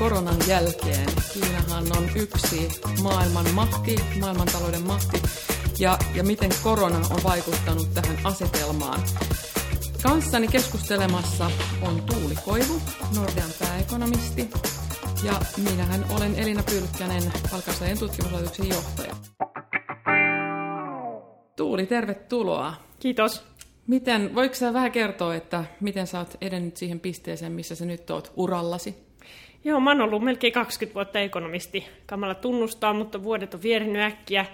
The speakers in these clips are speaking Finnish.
koronan jälkeen. Kiinahan on yksi maailman mahti, maailmantalouden mahti, ja, ja miten korona on vaikuttanut tähän asetelmaan. Kanssani keskustelemassa on Tuuli Koivu, Nordean pääekonomisti, ja minähän olen Elina Pylkkänen, palkansaajien tutkimuslaitoksen johtaja. Tuuli, tervetuloa. Kiitos. Miten, voiko sä vähän kertoa, että miten sä oot edennyt siihen pisteeseen, missä sä nyt oot urallasi? Joo, mä oon ollut melkein 20 vuotta ekonomisti. Kamala tunnustaa, mutta vuodet on vierinyt äkkiä.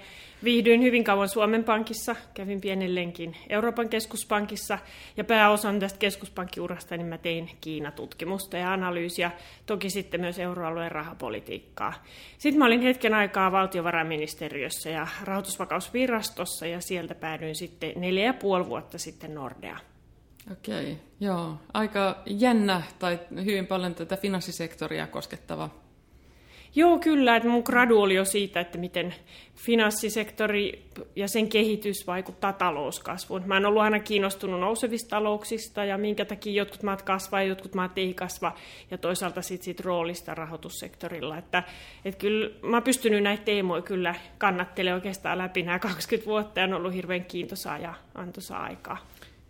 Viihdyin hyvin kauan Suomen Pankissa, kävin pienelleenkin Euroopan keskuspankissa ja pääosan tästä keskuspankkiurasta niin mä tein Kiina-tutkimusta ja analyysiä, toki sitten myös euroalueen rahapolitiikkaa. Sitten mä olin hetken aikaa valtiovarainministeriössä ja rahoitusvakausvirastossa ja sieltä päädyin sitten neljä ja puoli vuotta sitten Nordea. Okei, joo. Aika jännä tai hyvin paljon tätä finanssisektoria koskettava Joo, kyllä. Että mun gradu oli jo siitä, että miten finanssisektori ja sen kehitys vaikuttaa talouskasvuun. Mä oon ollut aina kiinnostunut nousevista talouksista ja minkä takia jotkut maat kasvaa ja jotkut maat ei kasva. Ja toisaalta sit siitä roolista rahoitussektorilla. Että, että kyllä mä pystynyt näitä teemoja kyllä kannattelemaan oikeastaan läpi nämä 20 vuotta ja on ollut hirveän kiintosaa ja antoisaa aikaa.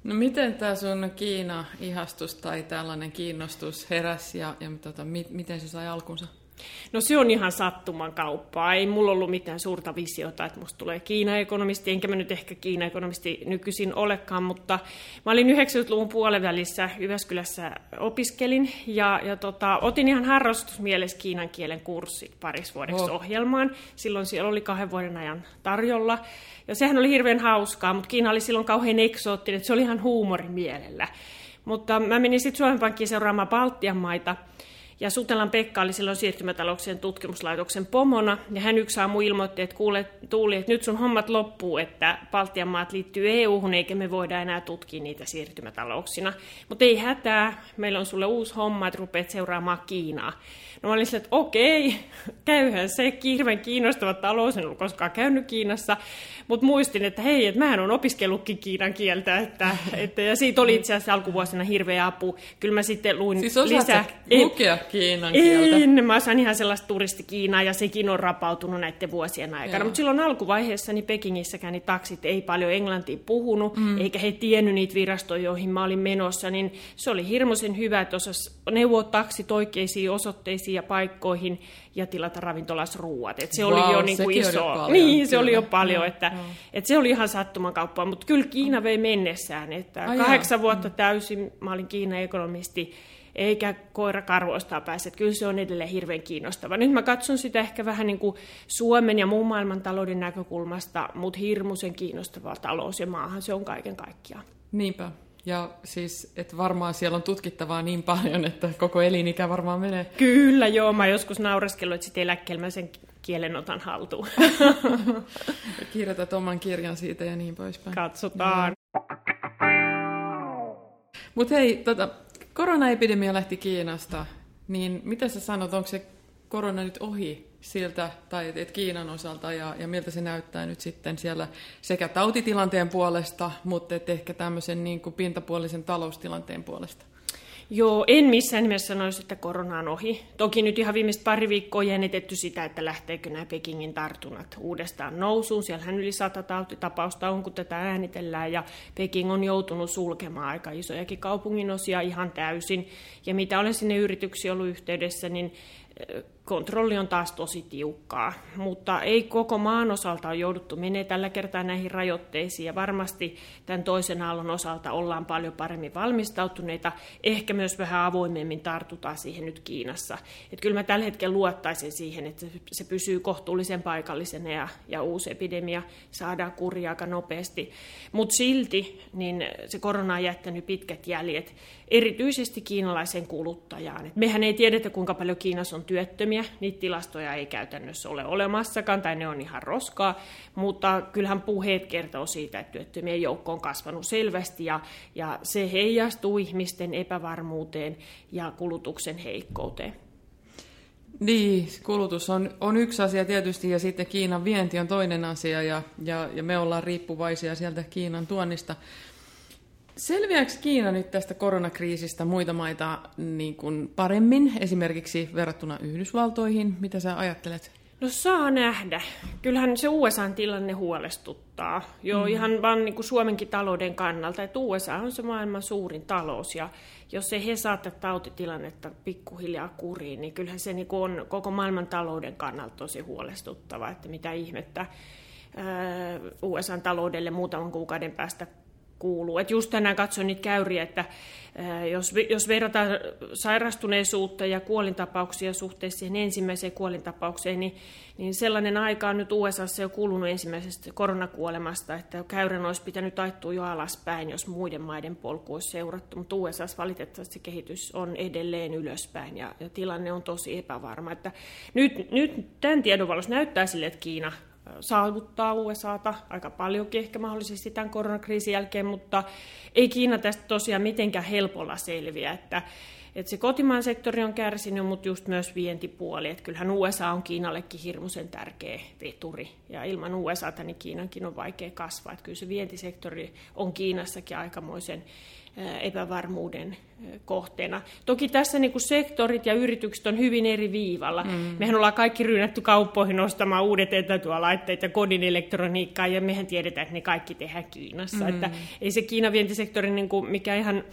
No miten tämä sun Kiina-ihastus tai tällainen kiinnostus heräsi ja, ja tota, mi- miten se sai alkunsa? No se on ihan sattuman kauppaa. Ei mulla ollut mitään suurta visiota, että musta tulee Kiina-ekonomisti, enkä mä nyt ehkä Kiina-ekonomisti nykyisin olekaan, mutta mä olin 90-luvun puolivälissä Jyväskylässä opiskelin ja, ja tota, otin ihan harrastusmielessä kiinan kielen kurssit pariksi vuodeksi oh. ohjelmaan. Silloin siellä oli kahden vuoden ajan tarjolla. Ja sehän oli hirveän hauskaa, mutta Kiina oli silloin kauhean eksoottinen, että se oli ihan huumorimielellä. Mutta mä menin sitten Suomen Pankkiin seuraamaan Baltian maita, ja Sutelan Pekka oli silloin siirtymätalouksien tutkimuslaitoksen pomona, ja hän yksi aamu ilmoitti, että kuule Tuuli, että nyt sun hommat loppuu, että Baltian maat liittyy EU-hun, eikä me voida enää tutkia niitä siirtymätalouksina. Mutta ei hätää, meillä on sulle uusi homma, että rupeat seuraamaan Kiinaa. No mä olin sille, että okei, käyhän se hirveän kiinnostava talous, en ollut koskaan käynyt Kiinassa, mutta muistin, että hei, että mähän on opiskellutkin kiinan kieltä, että, että, ja siitä oli itse asiassa alkuvuosina hirveä apu. Kyllä mä sitten luin siis lisää. lukea kiinan kieltä? En, mä osaan ihan sellaista turistikiinaa, ja sekin on rapautunut näiden vuosien aikana. Mutta silloin alkuvaiheessa niin Pekingissäkään niin taksit ei paljon englantia puhunut, mm. eikä he tiennyt niitä virastoja, joihin mä olin menossa, niin se oli hirmuisen hyvä, että osasi neuvoa taksit oikeisiin osoitteisiin ja paikkoihin ja tilata ravintolas ruuat. Et se wow, oli jo niin kuin iso. Paljon, niin, se kyllä. oli jo paljon, no, että, no. että se oli ihan sattuman kauppaa, mutta kyllä Kiina vei mennessään. Että Ai kahdeksan jaa. vuotta täysin, mä olin Kiinan ekonomisti, eikä koira karvoistaa pääse. Kyllä se on edelleen hirveän kiinnostava. Nyt mä katson sitä ehkä vähän niin kuin Suomen ja muun maailman talouden näkökulmasta, mutta hirmuisen kiinnostava talous ja maahan se on kaiken kaikkiaan. Niinpä. Ja siis, että varmaan siellä on tutkittavaa niin paljon, että koko elinikä varmaan menee. Kyllä, joo. Mä joskus naureskellut, että sitten eläkkeellä mä sen kielen otan haltuun. Kirjoitat oman kirjan siitä ja niin poispäin. Katsotaan. Mutta hei, tota, koronaepidemia lähti Kiinasta, niin mitä sä sanot, onko se korona nyt ohi siltä, tai et Kiinan osalta, ja, ja miltä se näyttää nyt sitten siellä sekä tautitilanteen puolesta, mutta et ehkä tämmöisen niin kuin pintapuolisen taloustilanteen puolesta? Joo, en missään nimessä sanoisi, että korona on ohi. Toki nyt ihan viimeiset pari viikkoa jännitetty sitä, että lähteekö nämä Pekingin tartunnat uudestaan nousuun. Siellähän yli sata tautitapausta on, kun tätä äänitellään, ja Peking on joutunut sulkemaan aika isojakin kaupunginosia ihan täysin. Ja mitä olen sinne yrityksiin ollut yhteydessä, niin kontrolli on taas tosi tiukkaa, mutta ei koko maan osalta ole jouduttu menee tällä kertaa näihin rajoitteisiin. Ja varmasti tämän toisen aallon osalta ollaan paljon paremmin valmistautuneita, ehkä myös vähän avoimemmin tartutaan siihen nyt Kiinassa. Et kyllä mä tällä hetkellä luottaisin siihen, että se pysyy kohtuullisen paikallisena ja, ja uusi epidemia saadaan kuria aika nopeasti, mutta silti niin se korona on jättänyt pitkät jäljet, erityisesti kiinalaisen kuluttajaan. Et mehän ei tiedetä, kuinka paljon Kiinassa on työttömiä, niitä tilastoja ei käytännössä ole olemassakaan, tai ne on ihan roskaa, mutta kyllähän puheet kertoo siitä, että työttömien joukko on kasvanut selvästi, ja, ja se heijastuu ihmisten epävarmuuteen ja kulutuksen heikkouteen. Niin, kulutus on, on yksi asia tietysti ja sitten Kiinan vienti on toinen asia ja, ja, ja me ollaan riippuvaisia sieltä Kiinan tuonnista. Selviääkö Kiina nyt tästä koronakriisistä muita maita niin kuin paremmin, esimerkiksi verrattuna Yhdysvaltoihin? Mitä sä ajattelet? No saa nähdä. Kyllähän se USA-tilanne huolestuttaa. Jo mm. ihan vaan niin kuin Suomenkin talouden kannalta, että USA on se maailman suurin talous ja jos ei he saa tätä tautitilannetta pikkuhiljaa kuriin, niin kyllähän se niin on koko maailman talouden kannalta tosi huolestuttava, että mitä ihmettä USA-taloudelle muutaman kuukauden päästä kuuluu. Et just tänään katsoin niitä käyriä, että jos, jos verrataan sairastuneisuutta ja kuolintapauksia suhteessa siihen ensimmäiseen kuolintapaukseen, niin, niin sellainen aika on nyt USAssa jo kulunut ensimmäisestä koronakuolemasta, että käyrän olisi pitänyt taittua jo alaspäin, jos muiden maiden polku olisi seurattu, mutta USAssa valitettavasti kehitys on edelleen ylöspäin ja, ja tilanne on tosi epävarma. Että nyt, nyt tämän tiedon näyttää sille, että Kiina saavuttaa USAta aika paljonkin ehkä mahdollisesti tämän koronakriisin jälkeen, mutta ei Kiina tästä tosiaan mitenkään helpolla selviä, että, että se kotimaan sektori on kärsinyt, mutta just myös vientipuoli, että kyllähän USA on Kiinallekin hirmuisen tärkeä veturi, ja ilman USAta niin Kiinankin on vaikea kasvaa, että kyllä se vientisektori on Kiinassakin aikamoisen epävarmuuden kohteena. Toki tässä niin kuin sektorit ja yritykset on hyvin eri viivalla. Mm. Mehän ollaan kaikki rynnätty kauppoihin ostamaan uudet etätyölaitteet ja kodin elektroniikkaa, ja mehän tiedetään, että ne kaikki tehdään Kiinassa. Mm. Että ei se Kiinan vientisektori niin kuin mikä ihan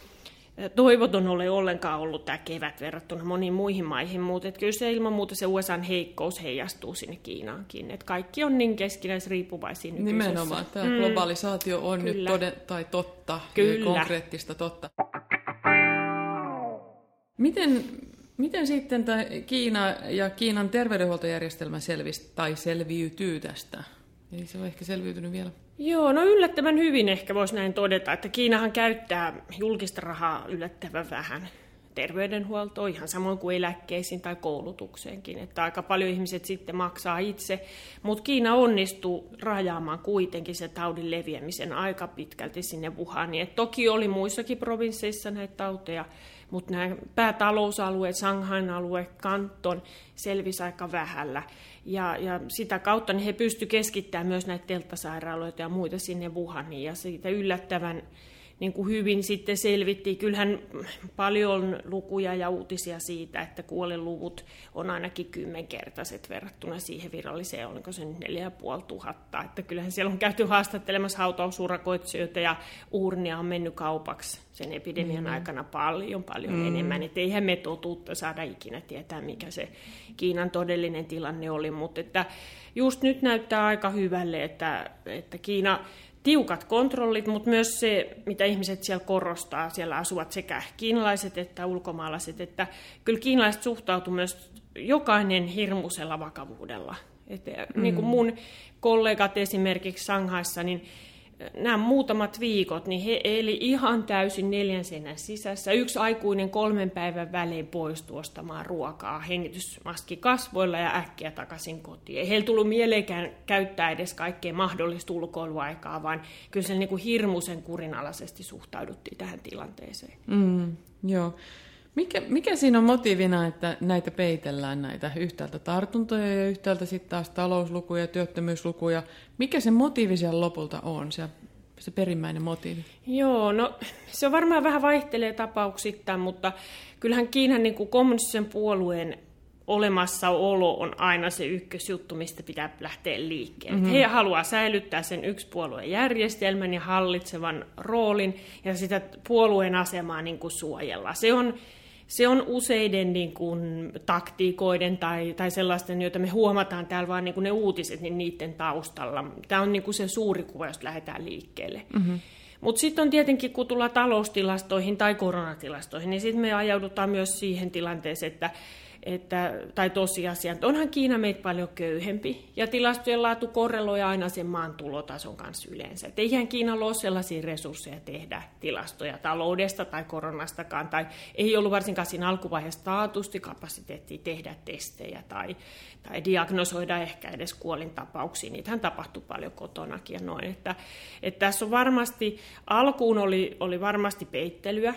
toivoton ole ollenkaan ollut tämä kevät verrattuna moniin muihin maihin, mutta kyllä se ilman muuta se USAn heikkous heijastuu sinne Kiinaankin. Että kaikki on niin keskinäisriippuvaisia nykyisessä. Nimenomaan, tämä mm. globalisaatio on kyllä. nyt toden, tai totta, kyllä. konkreettista totta. Miten, miten sitten tämä Kiina ja Kiinan terveydenhuoltojärjestelmä selvisi tai selviytyy tästä? Ei se ole ehkä selviytynyt vielä. Joo, no yllättävän hyvin ehkä voisi näin todeta, että Kiinahan käyttää julkista rahaa yllättävän vähän terveydenhuoltoon, ihan samoin kuin eläkkeisiin tai koulutukseenkin, että aika paljon ihmiset sitten maksaa itse, mutta Kiina onnistuu rajaamaan kuitenkin se taudin leviämisen aika pitkälti sinne Wuhaniin. Et toki oli muissakin provinsseissa näitä tauteja, mutta nämä päätalousalueet, Shanghain alue, Kanton, selvisi aika vähällä. Ja, ja sitä kautta niin he pystyivät keskittämään myös näitä telttasairaaloita ja muita sinne Wuhaniin, ja siitä yllättävän niin kuin hyvin sitten selvittiin. Kyllähän paljon lukuja ja uutisia siitä, että kuolinluvut on ainakin kymmenkertaiset verrattuna siihen viralliseen, oliko se nyt neljä tuhatta. Että kyllähän siellä on käyty haastattelemassa hautausurakoitsijoita ja uurnia on mennyt kaupaksi sen epidemian mm. aikana paljon, paljon mm. enemmän. Että eihän me totuutta saada ikinä tietää, mikä se Kiinan todellinen tilanne oli, mutta että just nyt näyttää aika hyvälle, että, että Kiina tiukat kontrollit, mutta myös se, mitä ihmiset siellä korostaa, siellä asuvat sekä kiinalaiset että ulkomaalaiset, että kyllä kiinalaiset suhtautuvat myös jokainen hirmuisella vakavuudella. Että mm. niin kuin mun kollegat esimerkiksi Sanghaissa, niin nämä muutamat viikot, niin he eli ihan täysin neljän seinän sisässä. Yksi aikuinen kolmen päivän välein poistui ostamaan ruokaa, hengitysmaski kasvoilla ja äkkiä takaisin kotiin. Ei heillä tullut mieleenkään käyttää edes kaikkea mahdollista ulkoiluaikaa, vaan kyllä se niin kuin hirmuisen kurinalaisesti suhtauduttiin tähän tilanteeseen. Mm, joo. Mikä, mikä siinä on motiivina, että näitä peitellään, näitä yhtäältä tartuntoja ja yhtäältä sitten taas talouslukuja, työttömyyslukuja? Mikä se motiivi siellä lopulta on, se, se perimmäinen motiivi? Joo, no se on varmaan vähän vaihtelee tapauksittain, mutta kyllähän Kiinan niin kuin kommunistisen puolueen olemassaolo on aina se ykkösjuttu, mistä pitää lähteä liikkeelle. Mm-hmm. He haluaa säilyttää sen yksipuolueen järjestelmän ja hallitsevan roolin ja sitä puolueen asemaa niin kuin suojella. Se on se on useiden niin kuin, taktiikoiden tai, tai sellaisten, joita me huomataan täällä vaan niin kuin ne uutiset, niin niiden taustalla. Tämä on niin kuin se suuri kuva, jos lähdetään liikkeelle. Mm-hmm. Mutta sitten on tietenkin, kun tullaan taloustilastoihin tai koronatilastoihin, niin sitten me ajaudutaan myös siihen tilanteeseen, että että, tai tosiasia, että onhan Kiina meitä paljon köyhempi, ja tilastojen laatu korreloi aina sen maan tulotason kanssa yleensä. Että eihän Kiinalla ole sellaisia resursseja tehdä tilastoja taloudesta tai koronastakaan, tai ei ollut varsinkaan siinä alkuvaiheessa taatusti kapasiteettia tehdä testejä tai, tai diagnosoida ehkä edes kuolintapauksia. Niitähän tapahtui paljon kotonakin ja noin. Että, että tässä on varmasti, alkuun oli, oli varmasti peittelyä,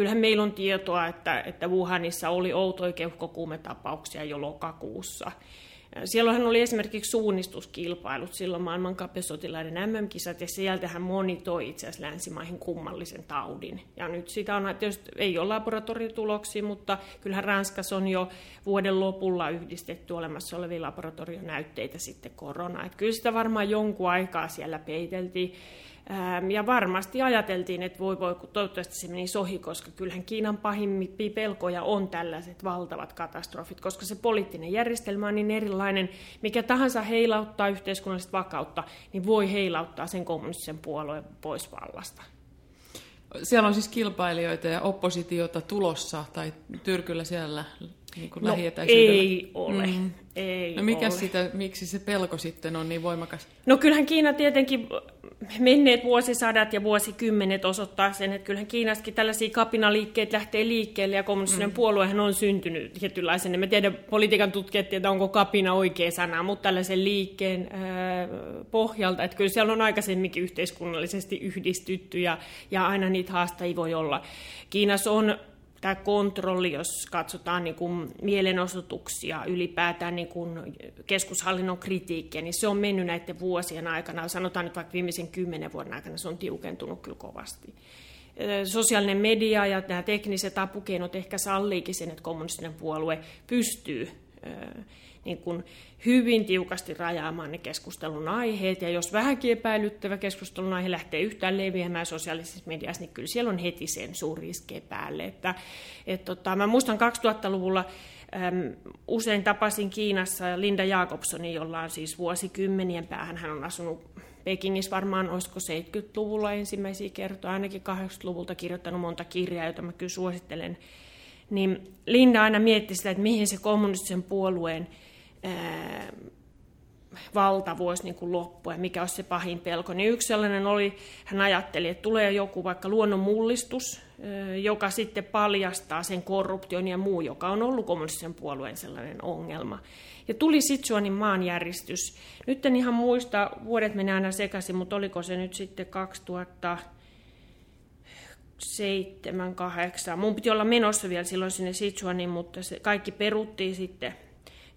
kyllähän meillä on tietoa, että, että Wuhanissa oli outoja keuhkokuumetapauksia jo lokakuussa. Siellähän oli esimerkiksi suunnistuskilpailut silloin maailmankapesotilaiden MM-kisat, ja sieltähän moni toi itse asiassa länsimaihin kummallisen taudin. Ja nyt sitä on, tietysti ei ole laboratoriotuloksia, mutta kyllähän Ranskassa on jo vuoden lopulla yhdistetty olemassa olevia laboratorionäytteitä sitten korona. Että kyllä sitä varmaan jonkun aikaa siellä peiteltiin. Ja varmasti ajateltiin, että voi voi, kun toivottavasti se meni ohi, koska kyllähän Kiinan pahimpia pelkoja on tällaiset valtavat katastrofit, koska se poliittinen järjestelmä on niin erilainen. Mikä tahansa heilauttaa yhteiskunnallista vakautta, niin voi heilauttaa sen kommunistisen puolueen pois vallasta. Siellä on siis kilpailijoita ja oppositiota tulossa, tai Tyrkyllä siellä niin kuin no, ei ole. Mm. Ei no mikä ole. Sitä, miksi se pelko sitten on niin voimakas? No kyllähän Kiina tietenkin menneet vuosisadat ja vuosikymmenet osoittaa sen, että kyllähän Kiinassakin tällaisia kapinaliikkeet lähtee liikkeelle ja kommunistinen mm. puoluehan on syntynyt tietynlaisen. En tiedä, politiikan tutkijat tietää, onko kapina oikea sana, mutta tällaisen liikkeen ää, pohjalta, että kyllä siellä on aikaisemminkin yhteiskunnallisesti yhdistytty ja, ja aina niitä haastajia voi olla. Kiinassa on tämä kontrolli, jos katsotaan niin kuin mielenosoituksia, ylipäätään niin kuin keskushallinnon kritiikkiä, niin se on mennyt näiden vuosien aikana, sanotaan nyt vaikka viimeisen kymmenen vuoden aikana, se on tiukentunut kyllä kovasti. Sosiaalinen media ja nämä tekniset apukeinot ehkä salliikin sen, että kommunistinen puolue pystyy niin kuin hyvin tiukasti rajaamaan ne keskustelun aiheet, ja jos vähänkin epäilyttävä keskustelun aihe lähtee yhtään leviämään sosiaalisessa mediassa, niin kyllä siellä on heti suuri iske päälle. Että, et tota, mä muistan 2000-luvulla äm, usein tapasin Kiinassa Linda Jakobsonin, jolla on siis vuosikymmenien päähän, hän on asunut Pekingissä varmaan, olisiko 70-luvulla ensimmäisiä kertoja, ainakin 80-luvulta kirjoittanut monta kirjaa, joita mä kyllä suosittelen. Niin Linda aina mietti sitä, että mihin se kommunistisen puolueen valta voisi niin kuin loppua ja mikä olisi se pahin pelko. Niin yksi sellainen oli, hän ajatteli, että tulee joku vaikka luonnonmullistus, joka sitten paljastaa sen korruption ja muu, joka on ollut kommunistisen puolueen sellainen ongelma. Ja tuli Sitsuanin maanjäristys. Nyt en ihan muista, vuodet menee aina sekaisin, mutta oliko se nyt sitten 2000 seitsemän, kahdeksan. Mun piti olla menossa vielä silloin sinne Sichuaniin, mutta se kaikki peruttiin sitten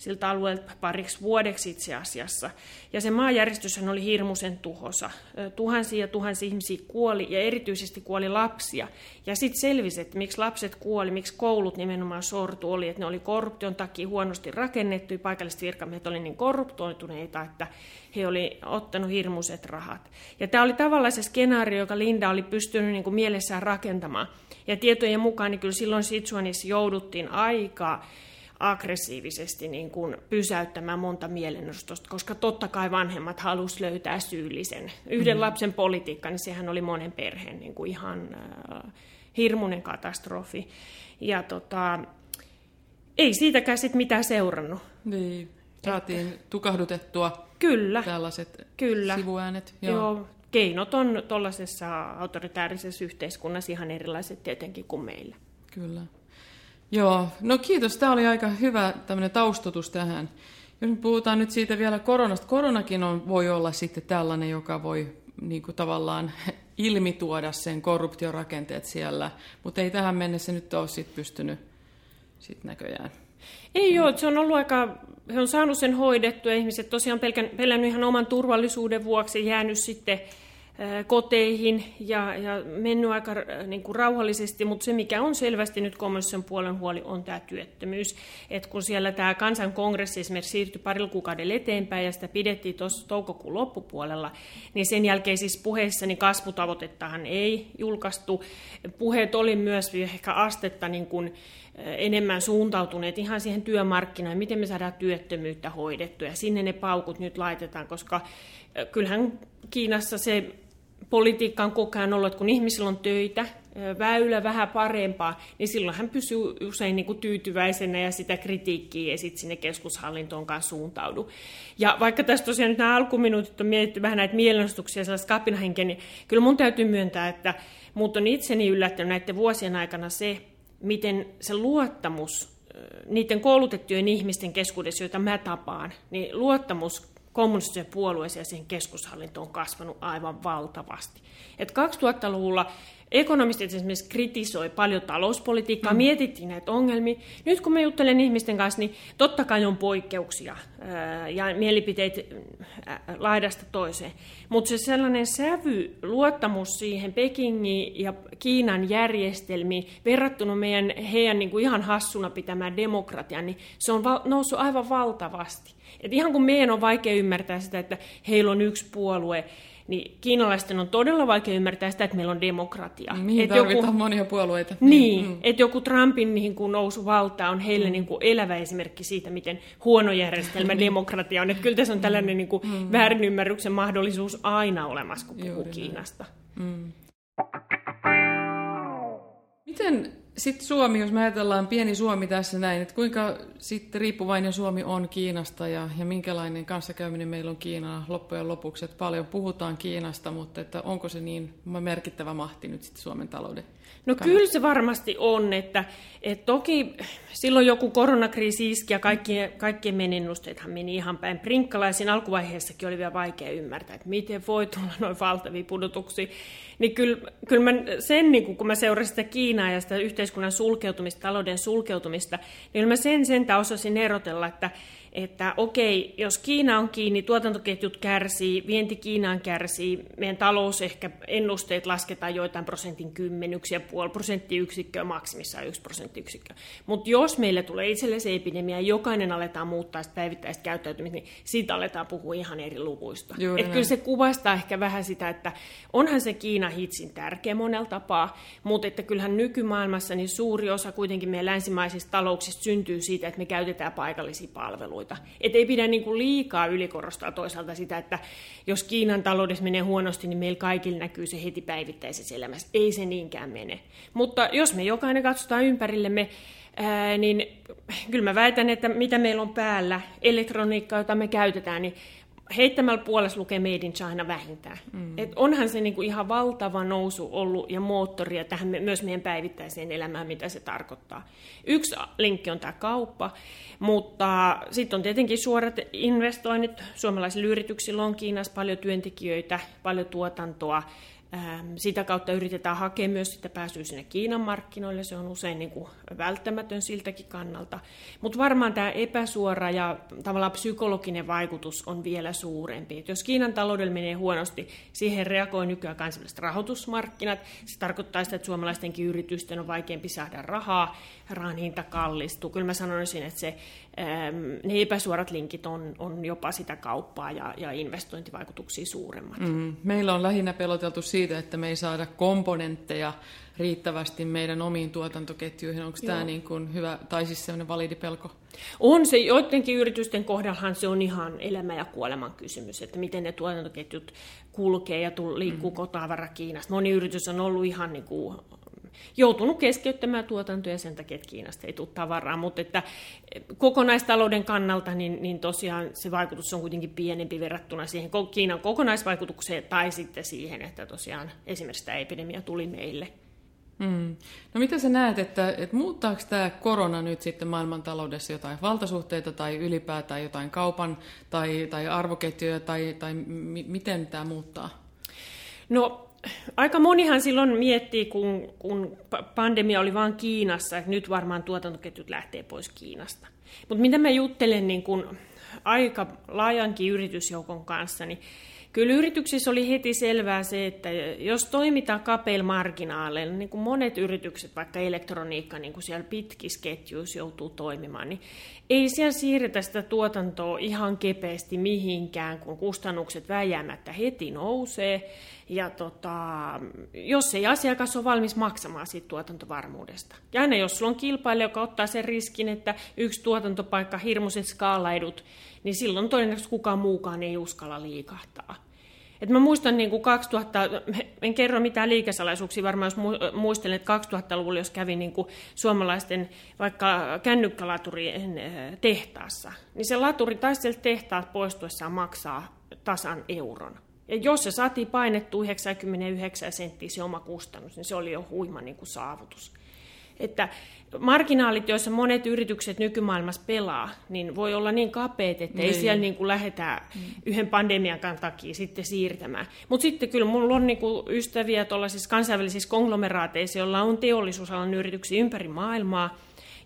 siltä alueelta pariksi vuodeksi itse asiassa. Ja se maanjäristyshän oli hirmuisen tuhosa. Tuhansia ja tuhansia ihmisiä kuoli ja erityisesti kuoli lapsia. Ja sitten selvisi, että miksi lapset kuoli, miksi koulut nimenomaan sortu oli, että ne oli korruption takia huonosti rakennettu ja paikalliset virkamiehet oli niin korruptoituneita, että he oli ottanut hirmuiset rahat. Ja tämä oli tavallaan se skenaario, joka Linda oli pystynyt niin kuin mielessään rakentamaan. Ja tietojen mukaan niin kyllä silloin Sichuanissa jouduttiin aikaa aggressiivisesti niin kuin pysäyttämään monta mielenostosta, koska totta kai vanhemmat halusivat löytää syyllisen. Yhden mm. lapsen politiikka, niin sehän oli monen perheen niin kuin ihan äh, hirmuinen katastrofi. Ja tota, ei siitäkään sitten mitään seurannut. Niin, saatiin tukahdutettua kyllä, tällaiset kyllä. sivuäänet. Joo. Joo. Keinot on tuollaisessa autoritaarisessa yhteiskunnassa ihan erilaiset tietenkin kuin meillä. Kyllä. Joo, no kiitos. Tämä oli aika hyvä tämmöinen taustotus tähän. Jos me puhutaan nyt siitä vielä koronasta, koronakin on, voi olla sitten tällainen, joka voi niin kuin tavallaan ilmituoda sen korruptiorakenteet siellä, mutta ei tähän mennessä nyt ole sit pystynyt sit näköjään. Ei joo, se on ollut aika, he on saanut sen hoidettua, ihmiset tosiaan pelkän, pelännyt ihan oman turvallisuuden vuoksi, jäänyt sitten koteihin ja, ja mennyt aika niin kuin rauhallisesti, mutta se mikä on selvästi nyt komission puolen huoli on tämä työttömyys. Et kun siellä tämä kansankongressi esimerkiksi siirtyi parilla kuukaudella eteenpäin ja sitä pidettiin tuossa toukokuun loppupuolella, niin sen jälkeen siis puheissa niin kasvutavoitettahan ei julkaistu. Puheet oli myös ehkä astetta niin kuin, enemmän suuntautuneet ihan siihen työmarkkinaan, miten me saadaan työttömyyttä hoidettua ja sinne ne paukut nyt laitetaan, koska kyllähän Kiinassa se politiikka on koko ajan ollut, että kun ihmisillä on töitä, väylä vähän parempaa, niin silloin hän pysyy usein niin kuin tyytyväisenä ja sitä kritiikkiä ei sitten sinne keskushallintoon kanssa suuntaudu. Ja vaikka tässä tosiaan nyt nämä alkuminuutit on mietitty vähän näitä mielenosoituksia ja sellaista kapinahenkeä, niin kyllä mun täytyy myöntää, että muut on itseni yllättänyt näiden vuosien aikana se, miten se luottamus niiden koulutettujen ihmisten keskuudessa, joita mä tapaan, niin luottamus kommunistiseen puolueeseen ja siihen keskushallintoon on kasvanut aivan valtavasti. Et 2000-luvulla ekonomistit esimerkiksi kritisoi paljon talouspolitiikkaa, mm. mietittiin näitä ongelmia. Nyt kun mä juttelen ihmisten kanssa, niin totta kai on poikkeuksia ja mielipiteitä laidasta toiseen. Mutta se sellainen sävy, luottamus siihen Pekingin ja Kiinan järjestelmiin verrattuna meidän heidän niin kuin ihan hassuna pitämään demokratian, niin se on noussut aivan valtavasti. Et ihan kun meidän on vaikea ymmärtää sitä, että heillä on yksi puolue, niin kiinalaisten on todella vaikea ymmärtää sitä, että meillä on demokratia. Niin, et tarvitaan joku, monia puolueita. Niin, mm. että joku Trumpin niin kuin nousu valtaa on heille mm. niin kuin elävä esimerkki siitä, miten huono järjestelmä demokratia on. Että kyllä tässä on tällainen niin kuin mm. väärinymmärryksen mahdollisuus aina olemassa, kun puhuu Juuri Kiinasta. Mm. Miten sitten Suomi, jos me ajatellaan pieni Suomi tässä näin, että kuinka sitten riippuvainen Suomi on Kiinasta ja, ja minkälainen kanssakäyminen meillä on Kiinaa loppujen lopuksi, että paljon puhutaan Kiinasta, mutta että onko se niin merkittävä mahti nyt sitten Suomen talouden No kyllä se varmasti on, että, että toki silloin joku koronakriisi iski ja kaikkien, kaikkien meninnusteethan meni ihan päin prinkkalaisin. Alkuvaiheessakin oli vielä vaikea ymmärtää, että miten voi tulla noin valtavia pudotuksia. Niin kyllä, kyllä mä sen, niin kun mä seurasin sitä Kiinaa ja sitä yhteiskunnan sulkeutumista, talouden sulkeutumista, niin mä sen sentään osasin erotella, että että okei, jos Kiina on kiinni, tuotantoketjut kärsii, vienti Kiinaan kärsii, meidän talous ehkä ennusteet lasketaan joitain prosentin kymmenyksiä, puoli prosenttiyksikköä, maksimissaan yksi prosenttiyksikköä. Mutta jos meille tulee itselle se epidemia ja jokainen aletaan muuttaa sitä päivittäistä käyttäytymistä, niin siitä aletaan puhua ihan eri luvuista. Et kyllä se kuvastaa ehkä vähän sitä, että onhan se Kiina hitsin tärkeä monella tapaa, mutta että kyllähän nykymaailmassa niin suuri osa kuitenkin meidän länsimaisista talouksista syntyy siitä, että me käytetään paikallisia palveluita palveluita. Et ei pidä niin kuin liikaa ylikorostaa toisaalta sitä, että jos Kiinan taloudessa menee huonosti, niin meillä kaikilla näkyy se heti päivittäisessä elämässä. Ei se niinkään mene. Mutta jos me jokainen katsotaan ympärillemme, ää, niin kyllä mä väitän, että mitä meillä on päällä, elektroniikkaa, jota me käytetään, niin heittämällä puolessa lukee Made in China vähintään. Mm. Et onhan se niinku ihan valtava nousu ollut ja moottoria tähän myös meidän päivittäiseen elämään, mitä se tarkoittaa. Yksi linkki on tämä kauppa, mutta sitten on tietenkin suorat investoinnit. Suomalaisilla yrityksillä on Kiinassa paljon työntekijöitä, paljon tuotantoa, sitä kautta yritetään hakea myös sitä pääsyä sinne Kiinan markkinoille, se on usein niin kuin välttämätön siltäkin kannalta. Mutta varmaan tämä epäsuora ja tavallaan psykologinen vaikutus on vielä suurempi. Et jos Kiinan taloudella menee huonosti, siihen reagoi nykyään kansainväliset rahoitusmarkkinat. Se tarkoittaa sitä, että suomalaistenkin yritysten on vaikeampi saada rahaa, rahan hinta kallistuu. Kyllä mä sanoisin, että se, ne epäsuorat linkit on, on jopa sitä kauppaa ja, ja investointivaikutuksia suuremmat. Mm, meillä on lähinnä peloteltu siitä, että me ei saada komponentteja riittävästi meidän omiin tuotantoketjuihin. Onko Joo. tämä niin kuin hyvä, tai siis sellainen validi pelko? On se, joidenkin yritysten kohdallahan se on ihan elämä ja kuoleman kysymys, että miten ne tuotantoketjut kulkee ja liikkuu mm. kotavara Kiinasta. Moni yritys on ollut ihan niin kuin joutunut keskeyttämään tuotantoja sen takia, että Kiinasta ei tule tavaraa, mutta että kokonaistalouden kannalta niin, niin tosiaan se vaikutus on kuitenkin pienempi verrattuna siihen Kiinan kokonaisvaikutukseen tai sitten siihen, että tosiaan esimerkiksi tämä epidemia tuli meille. Mm. No mitä sä näet, että, että muuttaako tämä korona nyt sitten maailmantaloudessa jotain valtasuhteita tai ylipäätään jotain kaupan tai, tai arvoketjuja tai, tai m- miten tämä muuttaa? No aika monihan silloin miettii, kun, kun pandemia oli vain Kiinassa, että nyt varmaan tuotantoketjut lähtee pois Kiinasta. Mutta mitä mä juttelen niin kun aika laajankin yritysjoukon kanssa, niin Kyllä yrityksissä oli heti selvää se, että jos toimitaan kapeilla marginaaleilla, niin kuin monet yritykset, vaikka elektroniikka, niin kuin siellä pitkissä ketjuissa joutuu toimimaan, niin ei siellä siirretä sitä tuotantoa ihan kepeästi mihinkään, kun kustannukset väjäämättä heti nousee. Ja tota, jos ei asiakas ole valmis maksamaan siitä tuotantovarmuudesta. Ja aina jos sulla on kilpailija, joka ottaa sen riskin, että yksi tuotantopaikka, hirmuiset skaalaedut, niin silloin todennäköisesti kukaan muukaan ei uskalla liikahtaa. Et mä muistan niin kuin 2000, en kerro mitään liikesalaisuuksia, varmaan jos muistelen, että 2000-luvulla, jos kävin niin kuin suomalaisten vaikka kännykkälaturien eh, tehtaassa, niin se laturi tai sieltä tehtaat poistuessaan maksaa tasan euron. Ja jos se saatiin painettua 99 senttiä se oma kustannus, niin se oli jo huima niin kuin saavutus. Että marginaalit, joissa monet yritykset nykymaailmassa pelaa, niin voi olla niin kapeet, että niin. ei siellä niin kuin lähdetä mm. yhden pandemian takia sitten siirtämään. Mutta sitten kyllä minulla on niin kuin ystäviä tuollaisissa kansainvälisissä konglomeraateissa, joilla on teollisuusalan yrityksiä ympäri maailmaa,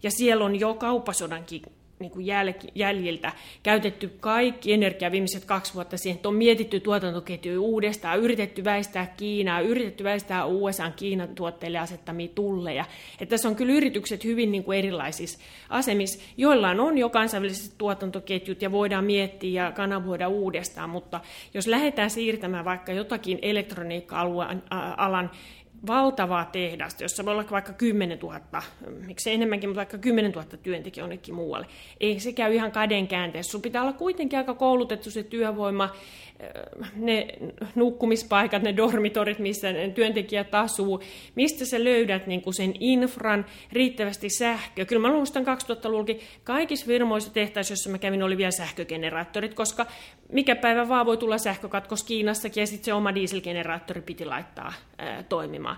ja siellä on jo kauppasodankin niin kuin jäl- jäljiltä käytetty kaikki energia viimeiset kaksi vuotta siihen, että on mietitty tuotantoketjuja uudestaan, yritetty väistää Kiinaa, yritetty väistää USA Kiinan tuotteille asettamia tulleja. Että tässä on kyllä yritykset hyvin niin kuin erilaisissa asemissa, joillaan on jo kansainväliset tuotantoketjut ja voidaan miettiä ja kanavoida uudestaan, mutta jos lähdetään siirtämään vaikka jotakin elektroniikka-alan valtavaa tehdasta, jossa voi olla vaikka 10 000, miksi enemmänkin, mutta vaikka 10 000 työntekijää jonnekin muualle. Ei se käy ihan käden käänteessä. Sun pitää olla kuitenkin aika koulutettu se työvoima, ne nukkumispaikat, ne dormitorit, missä ne työntekijät asuu, mistä sä löydät niin kuin sen infran, riittävästi sähköä. Kyllä mä muistan 2000-luvulla kaikissa firmoissa tehtaissa, joissa mä kävin, oli vielä sähkögeneraattorit, koska mikä päivä vaan voi tulla sähkökatkos Kiinassakin ja sitten se oma dieselgeneraattori piti laittaa ää, toimimaan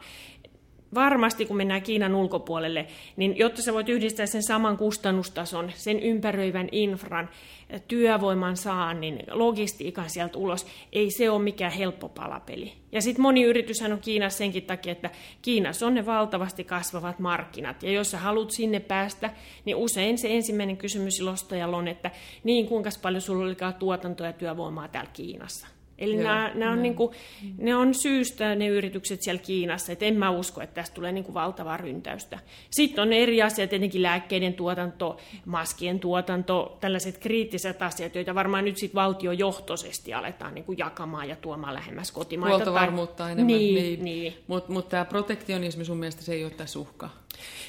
varmasti kun mennään Kiinan ulkopuolelle, niin jotta sä voit yhdistää sen saman kustannustason, sen ympäröivän infran, työvoiman saannin, logistiikan sieltä ulos, ei se ole mikään helppo palapeli. Ja sitten moni yrityshän on Kiinassa senkin takia, että Kiinassa on ne valtavasti kasvavat markkinat. Ja jos sä haluat sinne päästä, niin usein se ensimmäinen kysymys ostajalla on, että niin kuinka paljon sulla olikaan tuotantoa ja työvoimaa täällä Kiinassa. Eli Joo, nämä, nämä on, niin kuin, ne on syystä ne yritykset siellä Kiinassa, että en mä usko, että tästä tulee niin kuin valtavaa ryntäystä. Sitten on eri asiat, tietenkin lääkkeiden tuotanto, maskien tuotanto, tällaiset kriittiset asiat, joita varmaan nyt sitten valtiojohtoisesti aletaan niin kuin jakamaan ja tuomaan lähemmäs kotimaita. Huoltovarmuutta tai... enemmän. Niin, niin. niin. Mutta mut tämä protektionismi sun mielestä se ei ole tässä uhka?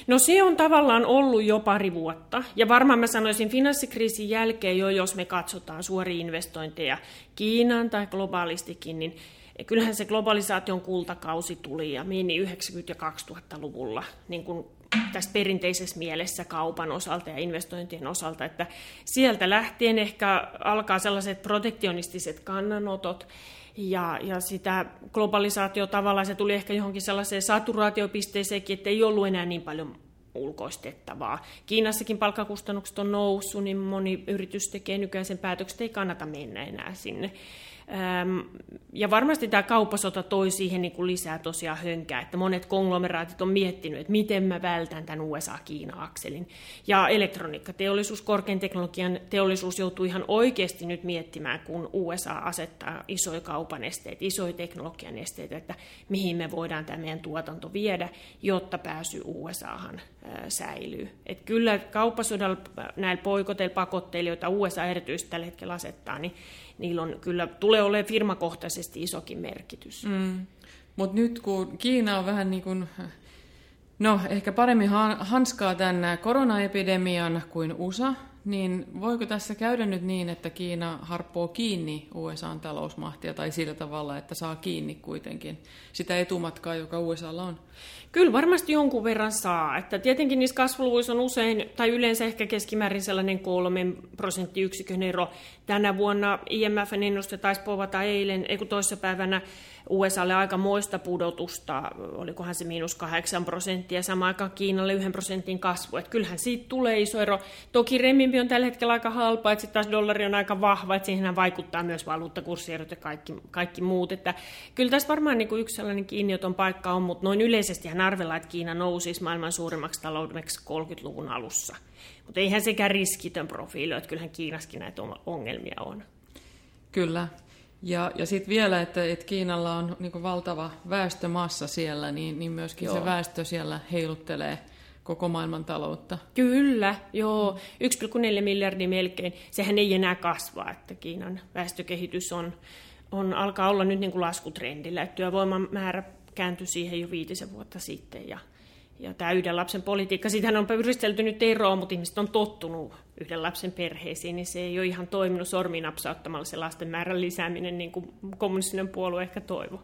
No se on tavallaan ollut jo pari vuotta, ja varmaan mä sanoisin finanssikriisin jälkeen jo, jos me katsotaan suoria investointeja Kiinaan tai globaalistikin, niin kyllähän se globalisaation kultakausi tuli ja meni 90- ja 2000-luvulla niin kuin tässä perinteisessä mielessä kaupan osalta ja investointien osalta, että sieltä lähtien ehkä alkaa sellaiset protektionistiset kannanotot, ja, ja sitä globalisaatio tavallaan se tuli ehkä johonkin sellaiseen saturaatiopisteeseenkin, että ei ollut enää niin paljon ulkoistettavaa. Kiinassakin palkkakustannukset on noussut, niin moni yritys tekee nykyään sen päätöksen, että ei kannata mennä enää sinne. Ja varmasti tämä kauppasota toi siihen niin kuin lisää tosiaan hönkää, että monet konglomeraatit on miettinyt, että miten mä vältän tämän USA-Kiina-akselin. Ja elektroniikkateollisuus, korkean teknologian teollisuus joutuu ihan oikeasti nyt miettimään, kun USA asettaa isoja kaupan esteitä, isoja teknologian esteitä, että mihin me voidaan tämä meidän tuotanto viedä, jotta pääsy USAhan säilyy. Et kyllä kauppasodalla näillä poikoteilla, pakotteilla, joita USA erityisesti tällä hetkellä asettaa, niin niillä on kyllä, tulee olemaan firmakohtaisesti isokin merkitys. Mm. Mutta nyt kun Kiina on vähän niin kuin, no ehkä paremmin hanskaa tämän koronaepidemian kuin USA, niin voiko tässä käydä nyt niin, että Kiina harppoo kiinni USAn talousmahtia tai sillä tavalla, että saa kiinni kuitenkin sitä etumatkaa, joka USAlla on? Kyllä varmasti jonkun verran saa. Että tietenkin niissä kasvuluvuissa on usein, tai yleensä ehkä keskimäärin sellainen kolmen prosenttiyksikön ero. Tänä vuonna IMFn ennuste taisi povata eilen, ei kun toissapäivänä USAlle aika moista pudotusta, olikohan se miinus kahdeksan prosenttia, sama aikaan Kiinalle yhden prosentin kasvu. Että kyllähän siitä tulee iso ero. Toki remimpi on tällä hetkellä aika halpa, että sitten taas dollari on aika vahva, että siihen vaikuttaa myös valuuttakurssierot ja kaikki, kaikki muut. Että kyllä tässä varmaan niin kuin yksi sellainen kiinnioton paikka on, mutta noin yleisesti hän arvellaan, että Kiina nousisi maailman suurimmaksi taloudeksi 30-luvun alussa. Mutta eihän sekään riskitön profiili, että kyllähän Kiinaskin näitä ongelmia on. Kyllä. Ja, ja sitten vielä, että, että Kiinalla on niin valtava väestömassa siellä, niin, niin myöskin joo. se väestö siellä heiluttelee koko maailman taloutta. Kyllä, joo. 1,4 miljardia melkein. Sehän ei enää kasva, että Kiinan väestökehitys on, on alkaa olla nyt niin kuin laskutrendillä. Että työvoiman määrä kääntyi siihen jo viitisen vuotta sitten ja ja tämä yhden lapsen politiikka, siitähän on pyristelty nyt eroon, mutta ihmiset on tottunut yhden lapsen perheisiin, niin se ei ole ihan toiminut sormiin napsauttamalla se lasten määrän lisääminen, niin kuin kommunistinen puolue ehkä toivo.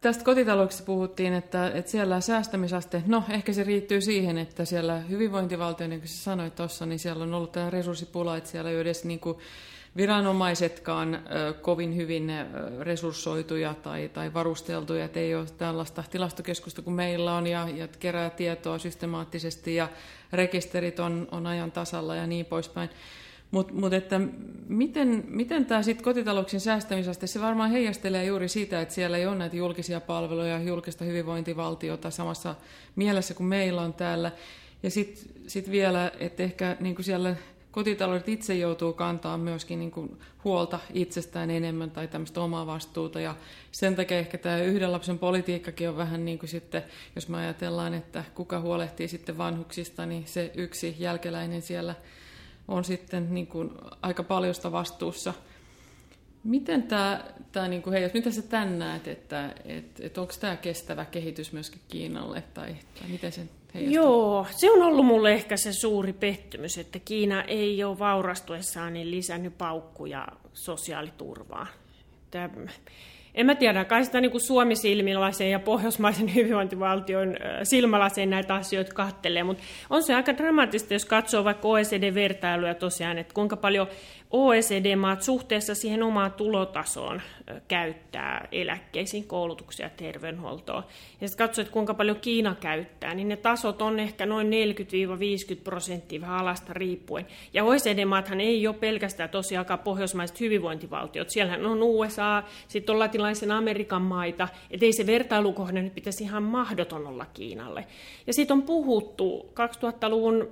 Tästä kotitalouksista puhuttiin, että, että siellä säästämisaste, no ehkä se riittyy siihen, että siellä hyvinvointivaltio, niin kuin sanoit tuossa, niin siellä on ollut tämä resurssipula, että siellä ei ole edes niin kuin viranomaisetkaan kovin hyvin resurssoituja tai, tai varusteltuja, että ei ole tällaista tilastokeskusta kuin meillä on ja, ja kerää tietoa systemaattisesti ja rekisterit on, on ajan tasalla ja niin poispäin. Mutta mut että miten, miten tämä sitten kotitalouksien säästämisaste, se varmaan heijastelee juuri sitä, että siellä ei ole näitä julkisia palveluja, julkista hyvinvointivaltiota samassa mielessä kuin meillä on täällä. Ja sitten sit vielä, että ehkä niin kuin siellä kotitaloudet itse joutuu kantaa myöskin niin kuin huolta itsestään enemmän tai tämmöistä omaa vastuuta. Ja sen takia ehkä tämä yhden lapsen politiikkakin on vähän niin kuin sitten, jos me ajatellaan, että kuka huolehtii sitten vanhuksista, niin se yksi jälkeläinen siellä on sitten niin kuin aika paljosta vastuussa. Miten tämä, tämä niin kuin heijastuu, miten sä tämän näet, että, että, että onko tämä kestävä kehitys myöskin Kiinalle tai, tai miten sen heijastuu? Joo, se on ollut mulle ehkä se suuri pettymys, että Kiina ei ole vaurastuessaan niin lisännyt paukkuja sosiaaliturvaa. Tämä, en mä tiedä, kai sitä niin Suomi-silmilaisen ja pohjoismaisen hyvinvointivaltion silmälaseen näitä asioita kattelee, mutta on se aika dramaattista, jos katsoo vaikka OECD-vertailuja tosiaan, että kuinka paljon OECD-maat suhteessa siihen omaan tulotasoon käyttää eläkkeisiin, koulutuksia ja terveydenhuoltoa. Ja sitten katsoo, että kuinka paljon Kiina käyttää, niin ne tasot on ehkä noin 40-50 prosenttia vähän alasta riippuen. Ja OECD-maathan ei ole pelkästään tosiaan pohjoismaiset hyvinvointivaltiot. Siellähän on USA, sitten on latinalaisen Amerikan maita, että ei se vertailukohde nyt pitäisi ihan mahdoton olla Kiinalle. Ja sitten on puhuttu 2000-luvun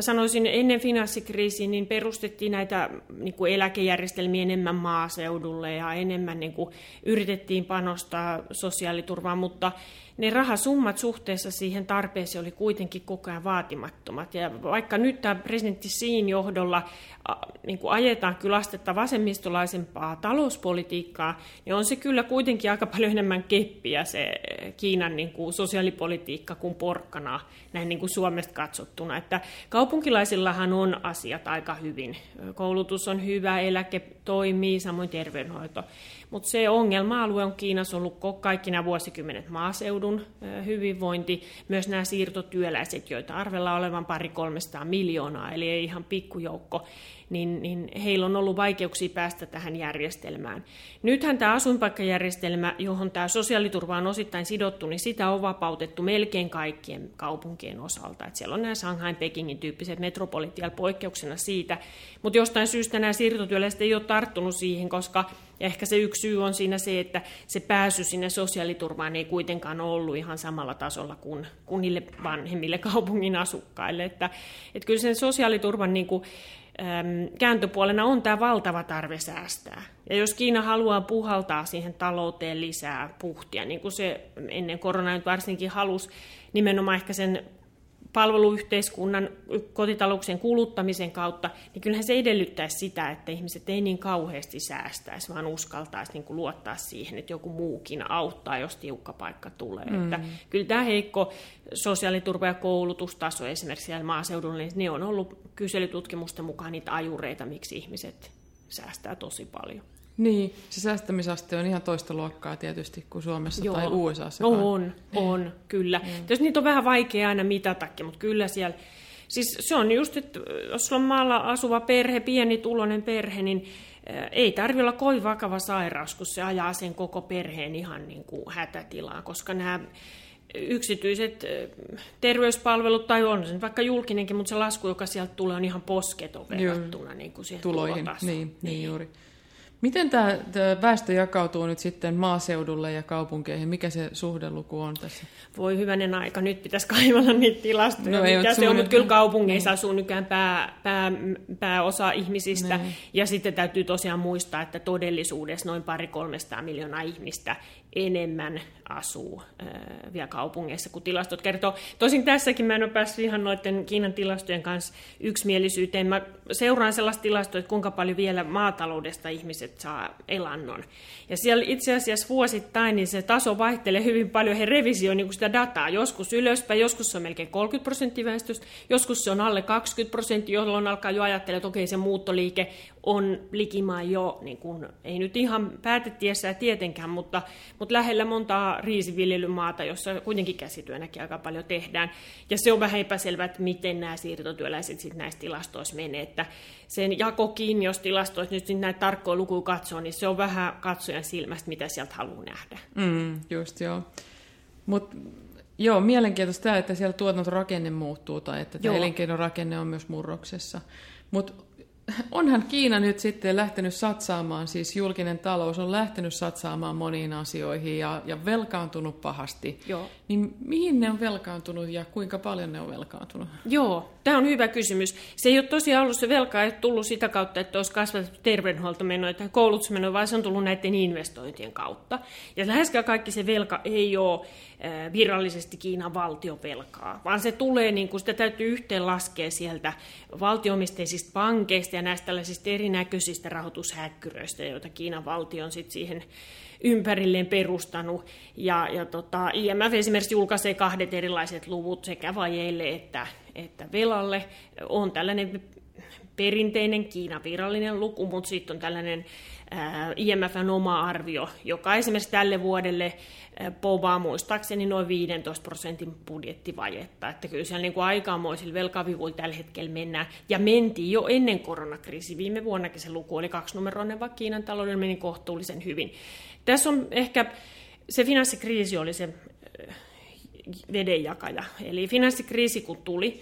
Mä sanoisin, ennen finanssikriisiä niin perustettiin näitä niin kuin eläkejärjestelmiä enemmän maaseudulle ja enemmän niin kuin yritettiin panostaa sosiaaliturvaan, mutta ne rahasummat suhteessa siihen tarpeeseen oli kuitenkin koko ajan vaatimattomat. Ja vaikka nyt tämä presidentti Siin johdolla niin kuin ajetaan kyllä astetta vasemmistolaisempaa talouspolitiikkaa, niin on se kyllä kuitenkin aika paljon enemmän keppiä se Kiinan niin kuin sosiaalipolitiikka kuin porkkana näin niin kuin Suomesta katsottuna. Että kaupunkilaisillahan on asiat aika hyvin. Koulutus on hyvä, eläke toimii, samoin terveydenhoito. Mutta se ongelma-alue on Kiinassa ollut kaikki nämä vuosikymmenet maaseudun hyvinvointi, myös nämä siirtotyöläiset, joita arvella olevan pari 300 miljoonaa, eli ei ihan pikkujoukko, niin, niin heillä on ollut vaikeuksia päästä tähän järjestelmään. Nythän tämä asuinpaikkajärjestelmä, johon tämä sosiaaliturva on osittain sidottu, niin sitä on vapautettu melkein kaikkien kaupunkien osalta. Et siellä on nämä Shanghain, Pekingin tyyppiset metropolit vielä poikkeuksena siitä, mutta jostain syystä nämä siirtotyöläiset ei ole tarttunut siihen, koska ehkä se yksi syy on siinä se, että se pääsy sinne sosiaaliturvaan ei kuitenkaan ollut ihan samalla tasolla kuin, kuin niille vanhemmille kaupungin asukkaille. Että, että kyllä sen sosiaaliturvan niin kuin, kääntöpuolena on tämä valtava tarve säästää. Ja jos Kiina haluaa puhaltaa siihen talouteen lisää puhtia, niin kuin se ennen koronaa nyt varsinkin halusi nimenomaan ehkä sen palveluyhteiskunnan kotitalouksien kuluttamisen kautta, niin kyllähän se edellyttäisi sitä, että ihmiset ei niin kauheasti säästäisi, vaan uskaltaisi niin kuin luottaa siihen, että joku muukin auttaa, jos tiukka paikka tulee. Mm. Että kyllä tämä heikko sosiaaliturva- ja koulutustaso esimerkiksi siellä maaseudulla, niin ne on ollut kyselytutkimusten mukaan niitä ajureita, miksi ihmiset säästää tosi paljon. Niin, se säästämisaste on ihan toista luokkaa tietysti kuin Suomessa Joo. tai USAssa. On, on, kyllä. Mm. Tietysti niitä on vähän vaikea aina mitatakin, mutta kyllä siellä... Siis se on just, että jos sulla on maalla asuva perhe, pieni tulonen perhe, niin ei tarvitse olla kovin vakava sairaus, kun se ajaa sen koko perheen ihan niin kuin hätätilaan, koska nämä yksityiset terveyspalvelut, tai on se vaikka julkinenkin, mutta se lasku, joka sieltä tulee, on ihan posketon verrattuna niin kuin siihen tuloihin. Niin, niin, niin juuri. Miten tämä, tämä väestö jakautuu nyt sitten maaseudulle ja kaupunkeihin? Mikä se suhdeluku on tässä? Voi hyvänen aika, nyt pitäisi kaivalla niitä tilastoja, no, mikä se on, mutta kyllä kaupungeissa niin. asuu nykyään pää, pää, pääosa ihmisistä. Niin. Ja sitten täytyy tosiaan muistaa, että todellisuudessa noin pari 300 miljoonaa ihmistä enemmän asuu äh, vielä kaupungeissa, kuin tilastot kertoo. Tosin tässäkin mä en ole päässyt ihan noiden Kiinan tilastojen kanssa yksimielisyyteen. Mä seuraan sellaista tilastoa, että kuinka paljon vielä maataloudesta ihmiset saa elannon. Ja siellä itse asiassa vuosittain niin se taso vaihtelee hyvin paljon. He revisioivat niin sitä dataa. Joskus ylöspäin, joskus se on melkein 30 prosenttia väestöstä, joskus se on alle 20 prosenttia, jolloin alkaa jo ajattelemaan, että okei se muuttoliike on likimaan jo, niin kuin, ei nyt ihan päätettiessä tietenkään, mutta, mutta lähellä montaa riisiviljelymaata, jossa kuitenkin käsityönäkin aika paljon tehdään. Ja se on vähän epäselvää, että miten nämä siirtotyöläiset sitten näissä tilastoissa menee. Että sen jakokin, jos tilastoissa nyt näitä tarkkoja lukuja katsoo, niin se on vähän katsojan silmästä, mitä sieltä haluaa nähdä. Mm, just joo. Mutta joo, mielenkiintoista tämä, että siellä tuotantorakenne muuttuu tai että tämä elinkeinorakenne on myös murroksessa. Mutta onhan Kiina nyt sitten lähtenyt satsaamaan, siis julkinen talous on lähtenyt satsaamaan moniin asioihin ja, ja velkaantunut pahasti. Joo. Niin mihin ne on velkaantunut ja kuinka paljon ne on velkaantunut? Joo, tämä on hyvä kysymys. Se ei ole tosiaan ollut se velka, ei tullut sitä kautta, että olisi kasvatettu terveydenhuoltomenoja tai koulutusmenoja, vaan se on tullut näiden investointien kautta. Ja läheskään kaikki se velka ei ole virallisesti Kiinan valtiovelkaa, vaan se tulee, niin kuin sitä täytyy yhteen laskea sieltä valtioomisteisista pankeista ja näistä tällaisista erinäköisistä rahoitushäkkyröistä, joita Kiinan valtio on sitten siihen ympärilleen perustanut. Ja, ja tota, IMF esimerkiksi julkaisee kahdet erilaiset luvut sekä vajeille että, että velalle. On tällainen perinteinen Kiinan virallinen luku, mutta sitten on tällainen IMFn oma arvio, joka esimerkiksi tälle vuodelle povaa muistaakseni noin 15 prosentin budjettivajetta. Että kyllä siellä niin kuin aikamoisilla velkavivuilla tällä hetkellä mennään. Ja mentiin jo ennen koronakriisi. Viime vuonnakin se luku oli kaksinumeroinen, vaikka Kiinan talouden meni kohtuullisen hyvin. Tässä on ehkä, se finanssikriisi oli se vedenjakaja. Eli finanssikriisi kun tuli,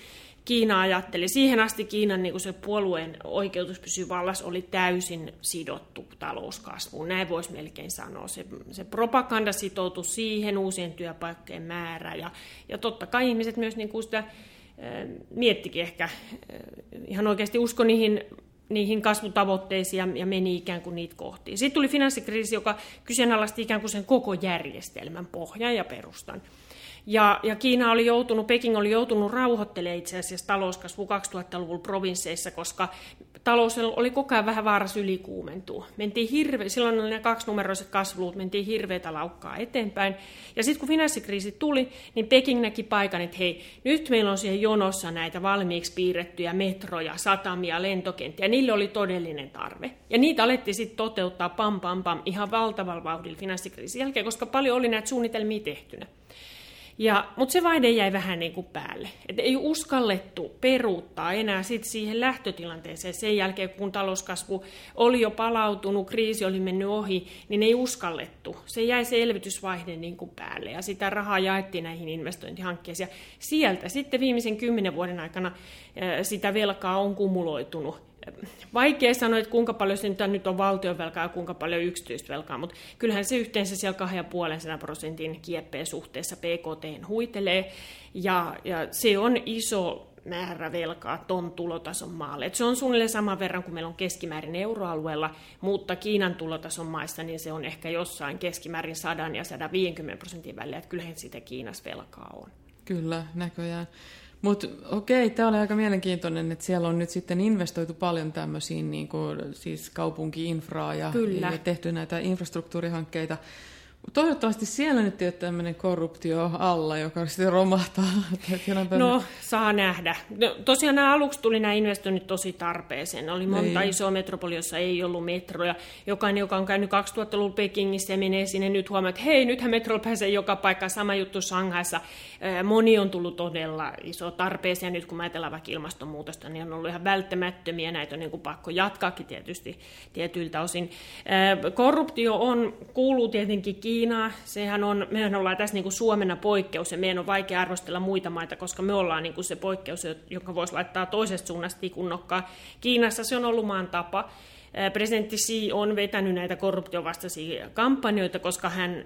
Kiina ajatteli. Siihen asti Kiinan niin se puolueen oikeutus pysyä vallassa oli täysin sidottu talouskasvuun. Näin voisi melkein sanoa. Se, se propaganda sitoutui siihen, uusien työpaikkojen määrä. Ja, ja totta kai ihmiset myös niin kuin sitä miettikin ehkä ihan oikeasti usko niihin niihin kasvutavoitteisiin ja, ja meni ikään kuin niitä kohti. Sitten tuli finanssikriisi, joka kyseenalaisti ikään kuin sen koko järjestelmän pohjan ja perustan. Ja, ja Kiina oli joutunut, Peking oli joutunut rauhoittelemaan itse asiassa talouskasvu 2000-luvulla provinsseissa, koska talous oli koko ajan vähän vaarassa ylikuumentua. Mentiin hirve, silloin oli ne kaksinumeroiset kasvuluvut, mentiin hirveätä laukkaa eteenpäin. Ja sitten kun finanssikriisi tuli, niin Peking näki paikan, että hei, nyt meillä on siihen jonossa näitä valmiiksi piirrettyjä metroja, satamia, lentokenttiä. Niille oli todellinen tarve. Ja niitä alettiin sitten toteuttaa pam pam pam ihan valtavalla vauhdilla finanssikriisin jälkeen, koska paljon oli näitä suunnitelmia tehtynä. Ja, mutta se vaihde jäi vähän niin kuin päälle. Et ei uskallettu peruuttaa enää sit siihen lähtötilanteeseen sen jälkeen, kun talouskasvu oli jo palautunut, kriisi oli mennyt ohi, niin ei uskallettu. Se jäi se elvytysvaihde niin kuin päälle ja sitä rahaa jaettiin näihin investointihankkeisiin. Ja sieltä sitten viimeisen kymmenen vuoden aikana sitä velkaa on kumuloitunut vaikea sanoa, että kuinka paljon se nyt on valtionvelkaa ja kuinka paljon yksityistä velkaa, mutta kyllähän se yhteensä siellä 2,5 prosentin kieppeen suhteessa PKT huitelee, ja, ja se on iso määrä velkaa ton tulotason maalle. Et se on suunnilleen saman verran kuin meillä on keskimäärin euroalueella, mutta Kiinan tulotason maissa niin se on ehkä jossain keskimäärin 100 ja 150 prosentin välillä, että kyllähän sitä Kiinassa velkaa on. Kyllä, näköjään. Mutta okei, tämä oli aika mielenkiintoinen, että siellä on nyt sitten investoitu paljon tämmöisiin niin kuin, siis kaupunkiinfraa ja, ja tehty näitä infrastruktuurihankkeita. Toivottavasti siellä nyt ei ole tämmöinen korruptio alla, joka sitten romahtaa. No, saa nähdä. No, tosiaan nämä aluksi tuli nämä investoinnit tosi tarpeeseen. Oli monta niin. isoa metropoli, jossa ei ollut metroja. Jokainen, joka on käynyt 2000-luvulla Pekingissä ja menee sinne nyt huomaa, että hei, nythän metro pääsee joka paikkaan. Sama juttu Shanghaissa. Moni on tullut todella iso tarpeeseen. Nyt kun ajatellaan vaikka ilmastonmuutosta, niin on ollut ihan välttämättömiä. Näitä on niin kuin pakko jatkaakin tietysti tietyiltä osin. Korruptio on, kuuluu tietenkin Kiinaa. Sehän on, mehän ollaan tässä niin kuin Suomena poikkeus ja meidän on vaikea arvostella muita maita, koska me ollaan niin kuin se poikkeus, joka voisi laittaa toisesta suunnasta tikunnokkaa. Kiinassa se on ollut maan tapa. Presidentti Xi on vetänyt näitä korruptiovastaisia kampanjoita, koska hän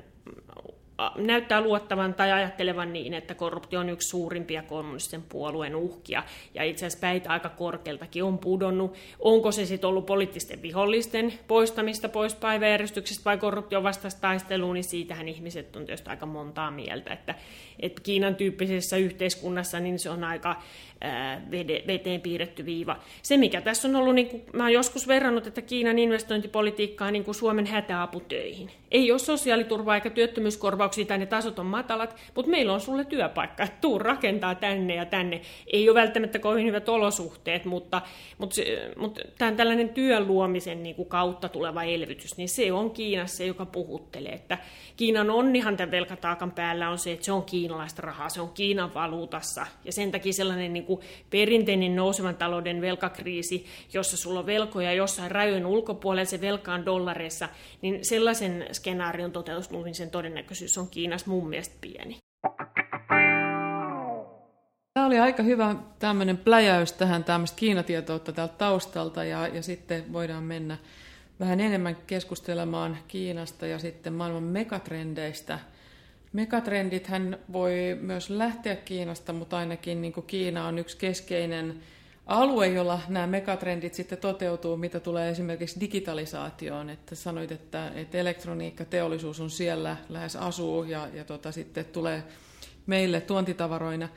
näyttää luottavan tai ajattelevan niin, että korruptio on yksi suurimpia kommunistisen puolueen uhkia, ja itse asiassa päitä aika korkealtakin on pudonnut. Onko se sitten ollut poliittisten vihollisten poistamista pois päiväjärjestyksestä vai korruption vastaista taistelua, niin siitähän ihmiset on tietysti aika montaa mieltä, että, että Kiinan tyyppisessä yhteiskunnassa niin se on aika veteen piirretty viiva. Se, mikä tässä on ollut, niin kuin, mä oon joskus verrannut, että Kiinan investointipolitiikkaa niin kuin Suomen hätäaputöihin. Ei ole sosiaaliturvaa eikä työttömyyskorvauksia tai ne tasot on matalat, mutta meillä on sulle työpaikka, että tuu rakentaa tänne ja tänne. Ei ole välttämättä kovin hyvät olosuhteet, mutta, mutta, mutta tämän tällainen työn luomisen niin kuin kautta tuleva elvytys, niin se on Kiinassa, joka puhuttelee. Että Kiinan onnihan tämän velkataakan päällä on se, että se on kiinalaista rahaa, se on Kiinan valuutassa. Ja sen takia sellainen niin kuin perinteinen nousevan talouden velkakriisi, jossa sulla on velkoja jossain rajojen ulkopuolella, se velka on dollareissa, niin sellaisen skenaarion toteutumisen todennäköisyys on Kiinassa mun mielestä pieni. Tämä oli aika hyvä tämmöinen pläjäys tähän tämmöistä Kiinatietoutta täältä taustalta ja, ja sitten voidaan mennä vähän enemmän keskustelemaan Kiinasta ja sitten maailman megatrendeistä. Megatrendit hän voi myös lähteä Kiinasta, mutta ainakin niin kuin Kiina on yksi keskeinen alue, jolla nämä megatrendit sitten toteutuu, mitä tulee esimerkiksi digitalisaatioon. Että sanoit, että, että elektroniikkateollisuus on siellä, lähes asuu ja, ja tota, sitten tulee meille tuontitavaroina.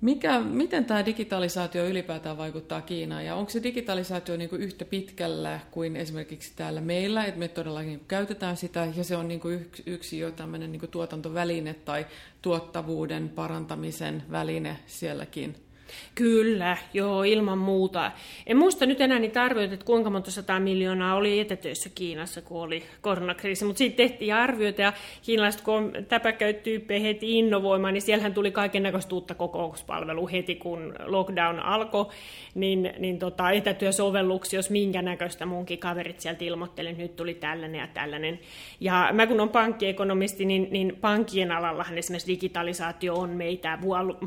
Mikä, miten tämä digitalisaatio ylipäätään vaikuttaa Kiinaan ja onko se digitalisaatio niin kuin yhtä pitkällä kuin esimerkiksi täällä meillä, että me todellakin niin käytetään sitä ja se on niin kuin yksi, jo tämmöinen niin kuin tuotantoväline tai tuottavuuden parantamisen väline sielläkin? Kyllä, joo, ilman muuta. En muista nyt enää niitä arvioita, että kuinka monta sata miljoonaa oli etätöissä Kiinassa, kun oli koronakriisi, mutta siitä tehtiin arvioita ja kiinalaiset, kun täpäkäyttyyppejä heti innovoimaan, niin siellähän tuli kaiken näköistä uutta kokouspalvelua heti, kun lockdown alkoi, niin, niin tota, etätyösovelluksia, jos minkä näköistä munkin kaverit sieltä ilmoitteli, nyt tuli tällainen ja tällainen. Ja mä kun on pankkiekonomisti, niin, niin pankkien alallahan esimerkiksi digitalisaatio on meitä,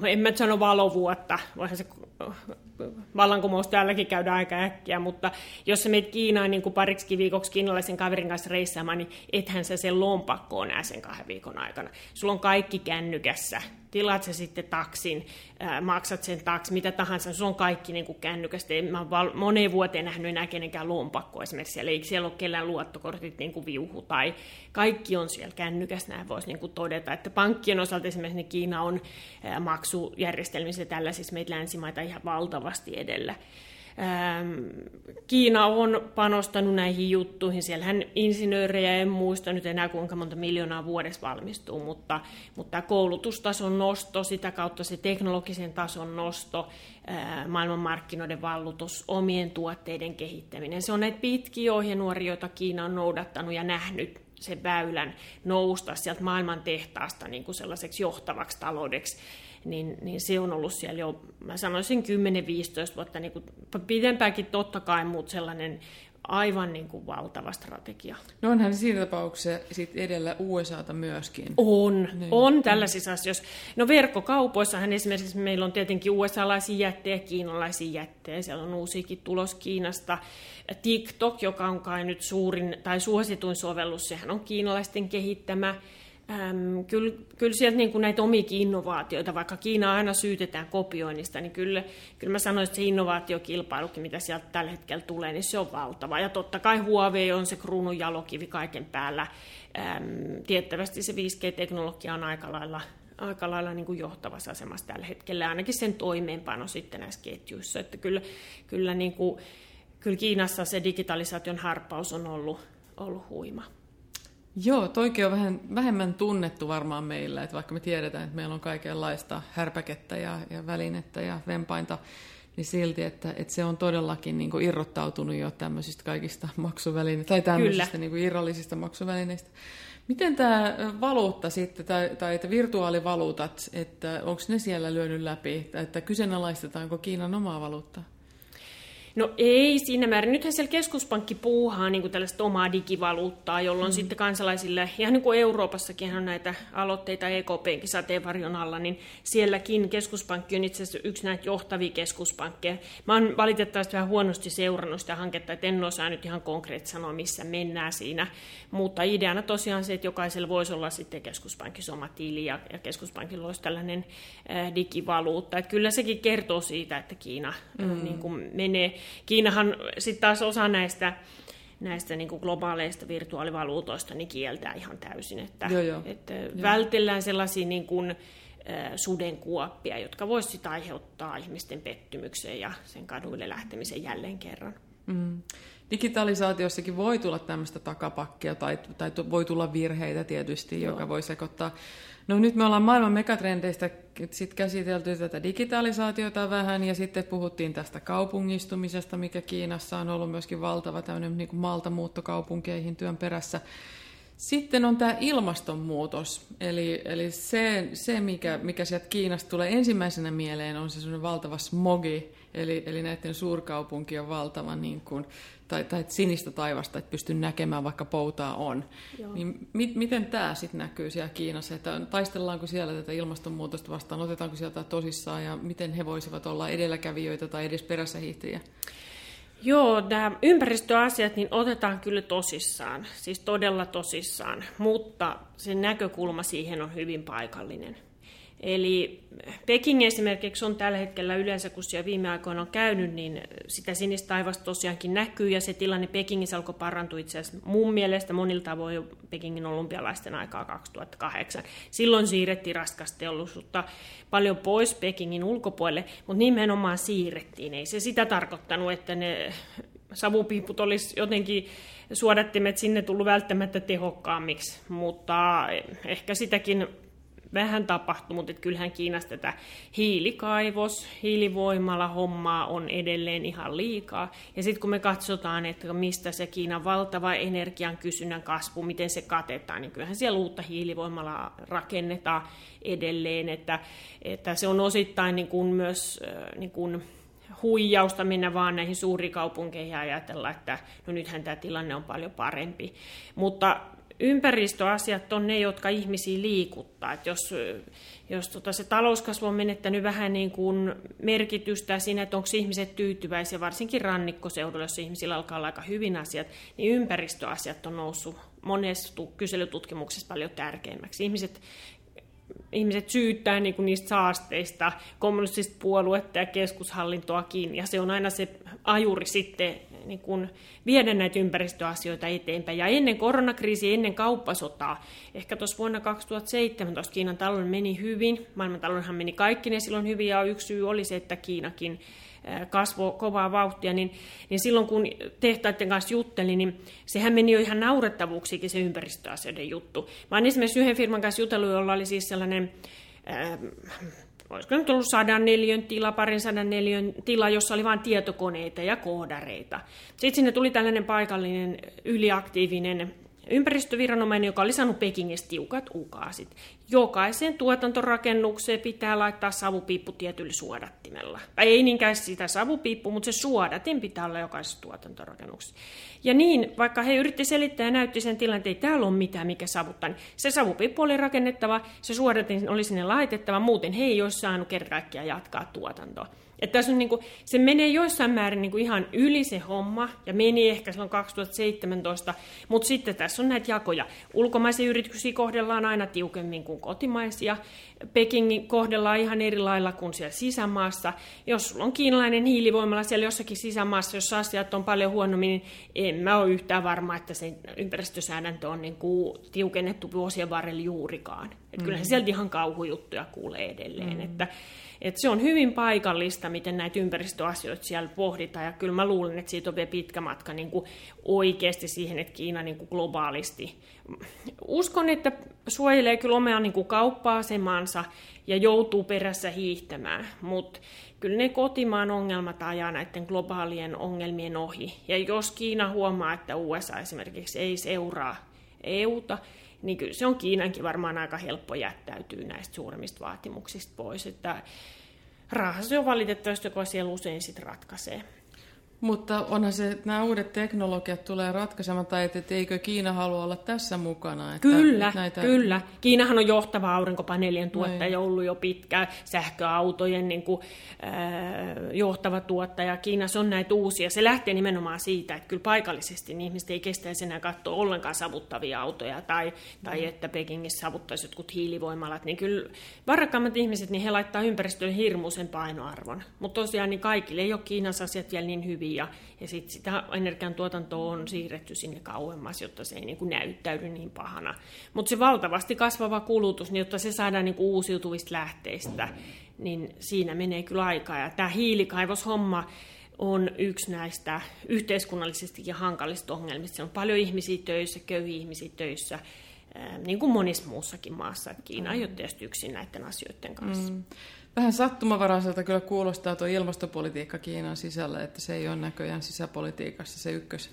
en mä sano valovuotta, voihan se vallankumous täälläkin käydä aika äkkiä, mutta jos sä meet Kiinaan niin kuin pariksi viikoksi kiinalaisen kaverin kanssa reissaamaan, niin ethän sä sen lompakkoon näe sen kahden viikon aikana. Sulla on kaikki kännykässä tilaat sä sitten taksin, ää, maksat sen taksi, mitä tahansa, se on kaikki niin kuin kännykästä. Mä val- moneen vuoteen nähnyt enää kenenkään lompakko esimerkiksi siellä, ei siellä ole kellään luottokortit niin kuin viuhu tai kaikki on siellä kännykässä, näin voisi niin kuin todeta, että pankkien osalta esimerkiksi niin Kiina on ää, maksujärjestelmissä tällaisissa meitä länsimaita ihan valtavasti edellä. Ähm, Kiina on panostanut näihin juttuihin. Siellähän insinöörejä en muista nyt enää kuinka monta miljoonaa vuodessa valmistuu, mutta, mutta koulutustason nosto, sitä kautta se teknologisen tason nosto, maailmanmarkkinoiden vallutus, omien tuotteiden kehittäminen. Se on näitä pitkiä ohjenuoria, joita Kiina on noudattanut ja nähnyt sen väylän nousta sieltä maailman tehtaasta niin kuin sellaiseksi johtavaksi taloudeksi niin, niin se on ollut siellä jo, mä sanoisin 10-15 vuotta, niin kuin, pidempäänkin totta kai, mutta sellainen aivan niin kuin valtava strategia. No onhan siinä tapauksessa sit edellä USAta myöskin. On, niin. on tällaisissa asioissa. No verkkokaupoissahan esimerkiksi meillä on tietenkin USA-laisia jättejä, kiinalaisia jättejä, siellä on uusiakin tulos Kiinasta. TikTok, joka on kai nyt suurin tai suosituin sovellus, sehän on kiinalaisten kehittämä. Ähm, kyllä, kyllä sieltä niin kuin näitä omikin innovaatioita, vaikka Kiina aina syytetään kopioinnista, niin kyllä, kyllä mä sanoisin, että se innovaatiokilpailukin, mitä sieltä tällä hetkellä tulee, niin se on valtava. Ja totta kai Huawei on se kruunun jalokivi kaiken päällä. Ähm, tiettävästi se 5G-teknologia on aika lailla aika lailla niin kuin johtavassa asemassa tällä hetkellä, ainakin sen toimeenpano sitten näissä ketjuissa. Että kyllä, kyllä, niin kuin, kyllä Kiinassa se digitalisaation harppaus on ollut, ollut huima. Joo, toikin on vähän vähemmän tunnettu varmaan meillä, että vaikka me tiedetään, että meillä on kaikenlaista härpäkettä ja, ja välinettä ja vempainta, niin silti, että, että se on todellakin niin kuin irrottautunut jo tämmöisistä kaikista maksuvälineistä, tai tämmöisistä niin kuin irrallisista maksuvälineistä. Miten tämä valuutta sitten, tai, tai että virtuaalivaluutat, että onko ne siellä lyönyt läpi, että kyseenalaistetaanko Kiinan omaa valuuttaa? No ei siinä määrin. Nythän siellä keskuspankki puuhaa niin kuin tällaista omaa digivaluuttaa, jolloin mm. sitten kansalaisille, ihan niin kuin Euroopassakin on näitä aloitteita EKPnkin sateenvarjon alla, niin sielläkin keskuspankki on itse asiassa yksi näitä johtavia keskuspankkeja. Mä oon valitettavasti vähän huonosti seurannut sitä hanketta, että en osaa nyt ihan konkreettisesti sanoa, missä mennään siinä. Mutta ideana tosiaan se, että jokaisella voisi olla sitten keskuspankissa oma tili ja, ja keskuspankilla olisi tällainen äh, digivaluutta. Että kyllä sekin kertoo siitä, että Kiina mm. niin kuin menee Kiinahan sitten taas osa näistä näistä niin kuin globaaleista virtuaalivaluutoista niin kieltää ihan täysin, että, joo, joo. että joo. vältellään sellaisia niin kuin, sudenkuoppia, jotka voisivat aiheuttaa ihmisten pettymyksen ja sen kaduille lähtemisen jälleen kerran. Mm. Digitalisaatiossakin voi tulla tämmöistä takapakkia tai, tai voi tulla virheitä tietysti, Joo. joka voi sekoittaa. No nyt me ollaan maailman megatrendeistä sit käsitelty tätä digitalisaatiota vähän ja sitten puhuttiin tästä kaupungistumisesta, mikä Kiinassa on ollut myöskin valtava tämmöinen niin maaltamuutto kaupunkeihin työn perässä. Sitten on tämä ilmastonmuutos, eli, eli se, se mikä, mikä sieltä Kiinasta tulee ensimmäisenä mieleen, on se valtava smogi, eli, eli näiden suurkaupunkien valtava niin kuin, tai, tai sinistä taivasta, että pysty näkemään, vaikka poutaa on. Niin mi, miten tämä sitten näkyy siellä Kiinassa, että taistellaanko siellä tätä ilmastonmuutosta vastaan, otetaanko sieltä tosissaan ja miten he voisivat olla edelläkävijöitä tai edes perässähiihtäjiä? Joo, nämä ympäristöasiat niin otetaan kyllä tosissaan, siis todella tosissaan, mutta se näkökulma siihen on hyvin paikallinen. Eli Peking esimerkiksi on tällä hetkellä yleensä, kun siellä viime aikoina on käynyt, niin sitä sinistä taivasta tosiaankin näkyy, ja se tilanne Pekingissä alkoi parantua itse asiassa mun mielestä monilta tavoin Pekingin olympialaisten aikaa 2008. Silloin siirrettiin raskasta teollisuutta paljon pois Pekingin ulkopuolelle, mutta nimenomaan siirrettiin. Ei se sitä tarkoittanut, että ne savupiiput olisi jotenkin suodattimet sinne tullut välttämättä tehokkaammiksi, mutta ehkä sitäkin vähän tapahtuu, mutta kyllähän Kiinassa tätä hiilikaivos, hiilivoimala hommaa on edelleen ihan liikaa. Ja sitten kun me katsotaan, että mistä se Kiinan valtava energian kysynnän kasvu, miten se katetaan, niin kyllähän siellä uutta hiilivoimalaa rakennetaan edelleen, että, että se on osittain niin kuin myös niin kuin huijausta mennä vaan näihin suurikaupunkeihin ja ajatella, että no nythän tämä tilanne on paljon parempi. Mutta ympäristöasiat on ne, jotka ihmisiä liikuttaa. Et jos jos tota se talouskasvu on menettänyt vähän niin kuin merkitystä siinä, että onko ihmiset tyytyväisiä, varsinkin rannikkoseudulla, jos ihmisillä alkaa olla aika hyvin asiat, niin ympäristöasiat on noussut monessa kyselytutkimuksessa paljon tärkeimmäksi. Ihmiset ihmiset syyttää niin kuin niistä saasteista kommunistista puoluetta ja keskushallintoakin, ja se on aina se ajuri sitten niin kuin viedä näitä ympäristöasioita eteenpäin. Ja ennen koronakriisiä, ennen kauppasotaa, ehkä tuossa vuonna 2017 Kiinan talouden meni hyvin, maailmantaloudenhan meni kaikki ne silloin hyvin, ja yksi syy oli se, että Kiinakin kasvoi kovaa vauhtia, niin, niin silloin kun tehtaiden kanssa juttelin, niin sehän meni jo ihan naurettavuuksikin se ympäristöasioiden juttu. Mä olen esimerkiksi yhden firman kanssa jutellut, jolla oli siis sellainen olisiko nyt ollut sadan neljön tila, parin sadan neljön tila, jossa oli vain tietokoneita ja koodareita. Sitten sinne tuli tällainen paikallinen yliaktiivinen ympäristöviranomainen, joka oli saanut Pekingistä tiukat ukaasit. Jokaiseen tuotantorakennukseen pitää laittaa savupiippu tietyllä suodattimella. Tai ei niinkään sitä savupiippu, mutta se suodatin pitää olla jokaisessa tuotantorakennuksessa. Ja niin, vaikka he yritti selittää ja näytti sen tilanteen, että ei täällä ole mitään, mikä savuttaa, niin se savupiippu oli rakennettava, se suodatin oli sinne laitettava, muuten he ei olisi saanut kerta jatkaa tuotantoa. Että tässä on niin kuin, se menee joissain määrin niin kuin ihan yli se homma, ja meni ehkä silloin 2017, mutta sitten tässä on näitä jakoja. Ulkomaisia yrityksiä kohdellaan aina tiukemmin kuin kotimaisia. Pekingin kohdellaan ihan eri lailla kuin siellä sisämaassa. Jos sulla on kiinalainen hiilivoimala siellä jossakin sisämaassa, jos asiat on paljon huonommin, niin en mä ole yhtään varma, että se ympäristösäädäntö on niin kuin tiukennettu vuosien varrella juurikaan. Että kyllähän mm. sieltä ihan kauhujuttuja kuulee edelleen. Mm. Että et se on hyvin paikallista, miten näitä ympäristöasioita siellä pohditaan, ja kyllä mä luulen, että siitä on vielä pitkä matka niin kuin oikeasti siihen, että Kiina niin kuin globaalisti. Uskon, että suojelee kyllä omea niin kuin kauppa-asemansa ja joutuu perässä hiihtämään, mutta kyllä ne kotimaan ongelmat ajaa näiden globaalien ongelmien ohi. Ja jos Kiina huomaa, että USA esimerkiksi ei seuraa EUta, niin kyllä se on Kiinankin varmaan aika helppo jättäytyä näistä suuremmista vaatimuksista pois. Että rahassa on valitettavasti, joka siellä usein sitten ratkaisee. Mutta onhan se, että nämä uudet teknologiat tulee ratkaisemaan, tai että, että eikö Kiina halua olla tässä mukana? Että kyllä, näitä... kyllä. Kiinahan on johtava aurinkopaneelien tuottaja Noin. ollut jo pitkään, sähköautojen niin kuin, äh, johtava tuottaja. Kiinassa on näitä uusia. Se lähtee nimenomaan siitä, että kyllä paikallisesti niin ihmiset ei kestäisi enää katsoa ollenkaan savuttavia autoja, tai, tai mm. että Pekingissä savuttaisi jotkut hiilivoimalat. Niin kyllä varakkaammat ihmiset, niin he laittaa ympäristöön hirmuisen painoarvon. Mutta tosiaan niin kaikille ei ole Kiinassa asiat vielä niin hyvin, ohi ja, ja sitten sitä energiantuotantoa on siirretty sinne kauemmas, jotta se ei niin kuin näyttäydy niin pahana. Mutta se valtavasti kasvava kulutus, niin jotta se saadaan niin kuin uusiutuvista lähteistä, niin siinä menee kyllä aikaa. Ja tämä hiilikaivoshomma on yksi näistä yhteiskunnallisesti ja hankalista ongelmista. Se on paljon ihmisiä töissä, köyhiä ihmisiä töissä, niin kuin monissa muussakin maassa. Kiina ei ole tietysti yksin näiden asioiden kanssa. Mm. Vähän sattumavaraiselta kyllä kuulostaa tuo ilmastopolitiikka Kiinan sisällä, että se ei ole näköjään sisäpolitiikassa se ykkös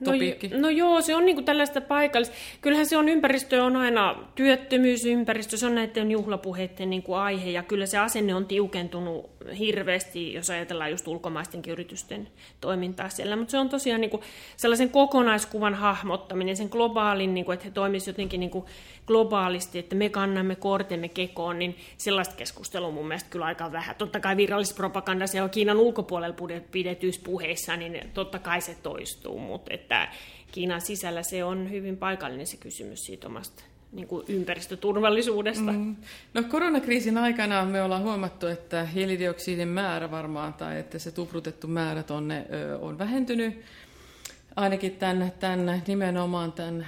No, no joo, se on niin kuin tällaista paikallista. Kyllähän se on ympäristö, on aina työttömyysympäristö, se on näiden juhlapuheiden niin kuin aihe, ja kyllä se asenne on tiukentunut hirveästi, jos ajatellaan just ulkomaistenkin yritysten toimintaa siellä. Mutta se on tosiaan niin kuin sellaisen kokonaiskuvan hahmottaminen, sen globaalin, niin kuin, että he toimisivat jotenkin niin kuin globaalisti, että me kannamme kortemme kekoon, niin sellaista keskustelua mun mielestä kyllä aika vähän. Totta kai virallisessa propagandassa ja Kiinan ulkopuolella pidetyissä puheissa, niin totta kai se toistuu, mutta että Kiinan sisällä se on hyvin paikallinen se kysymys siitä omasta niin kuin ympäristöturvallisuudesta. Mm. No koronakriisin aikana me ollaan huomattu, että hiilidioksidin määrä varmaan, tai että se tuprutettu määrä tonne ö, on vähentynyt. Ainakin tämän, tämän nimenomaan tämän,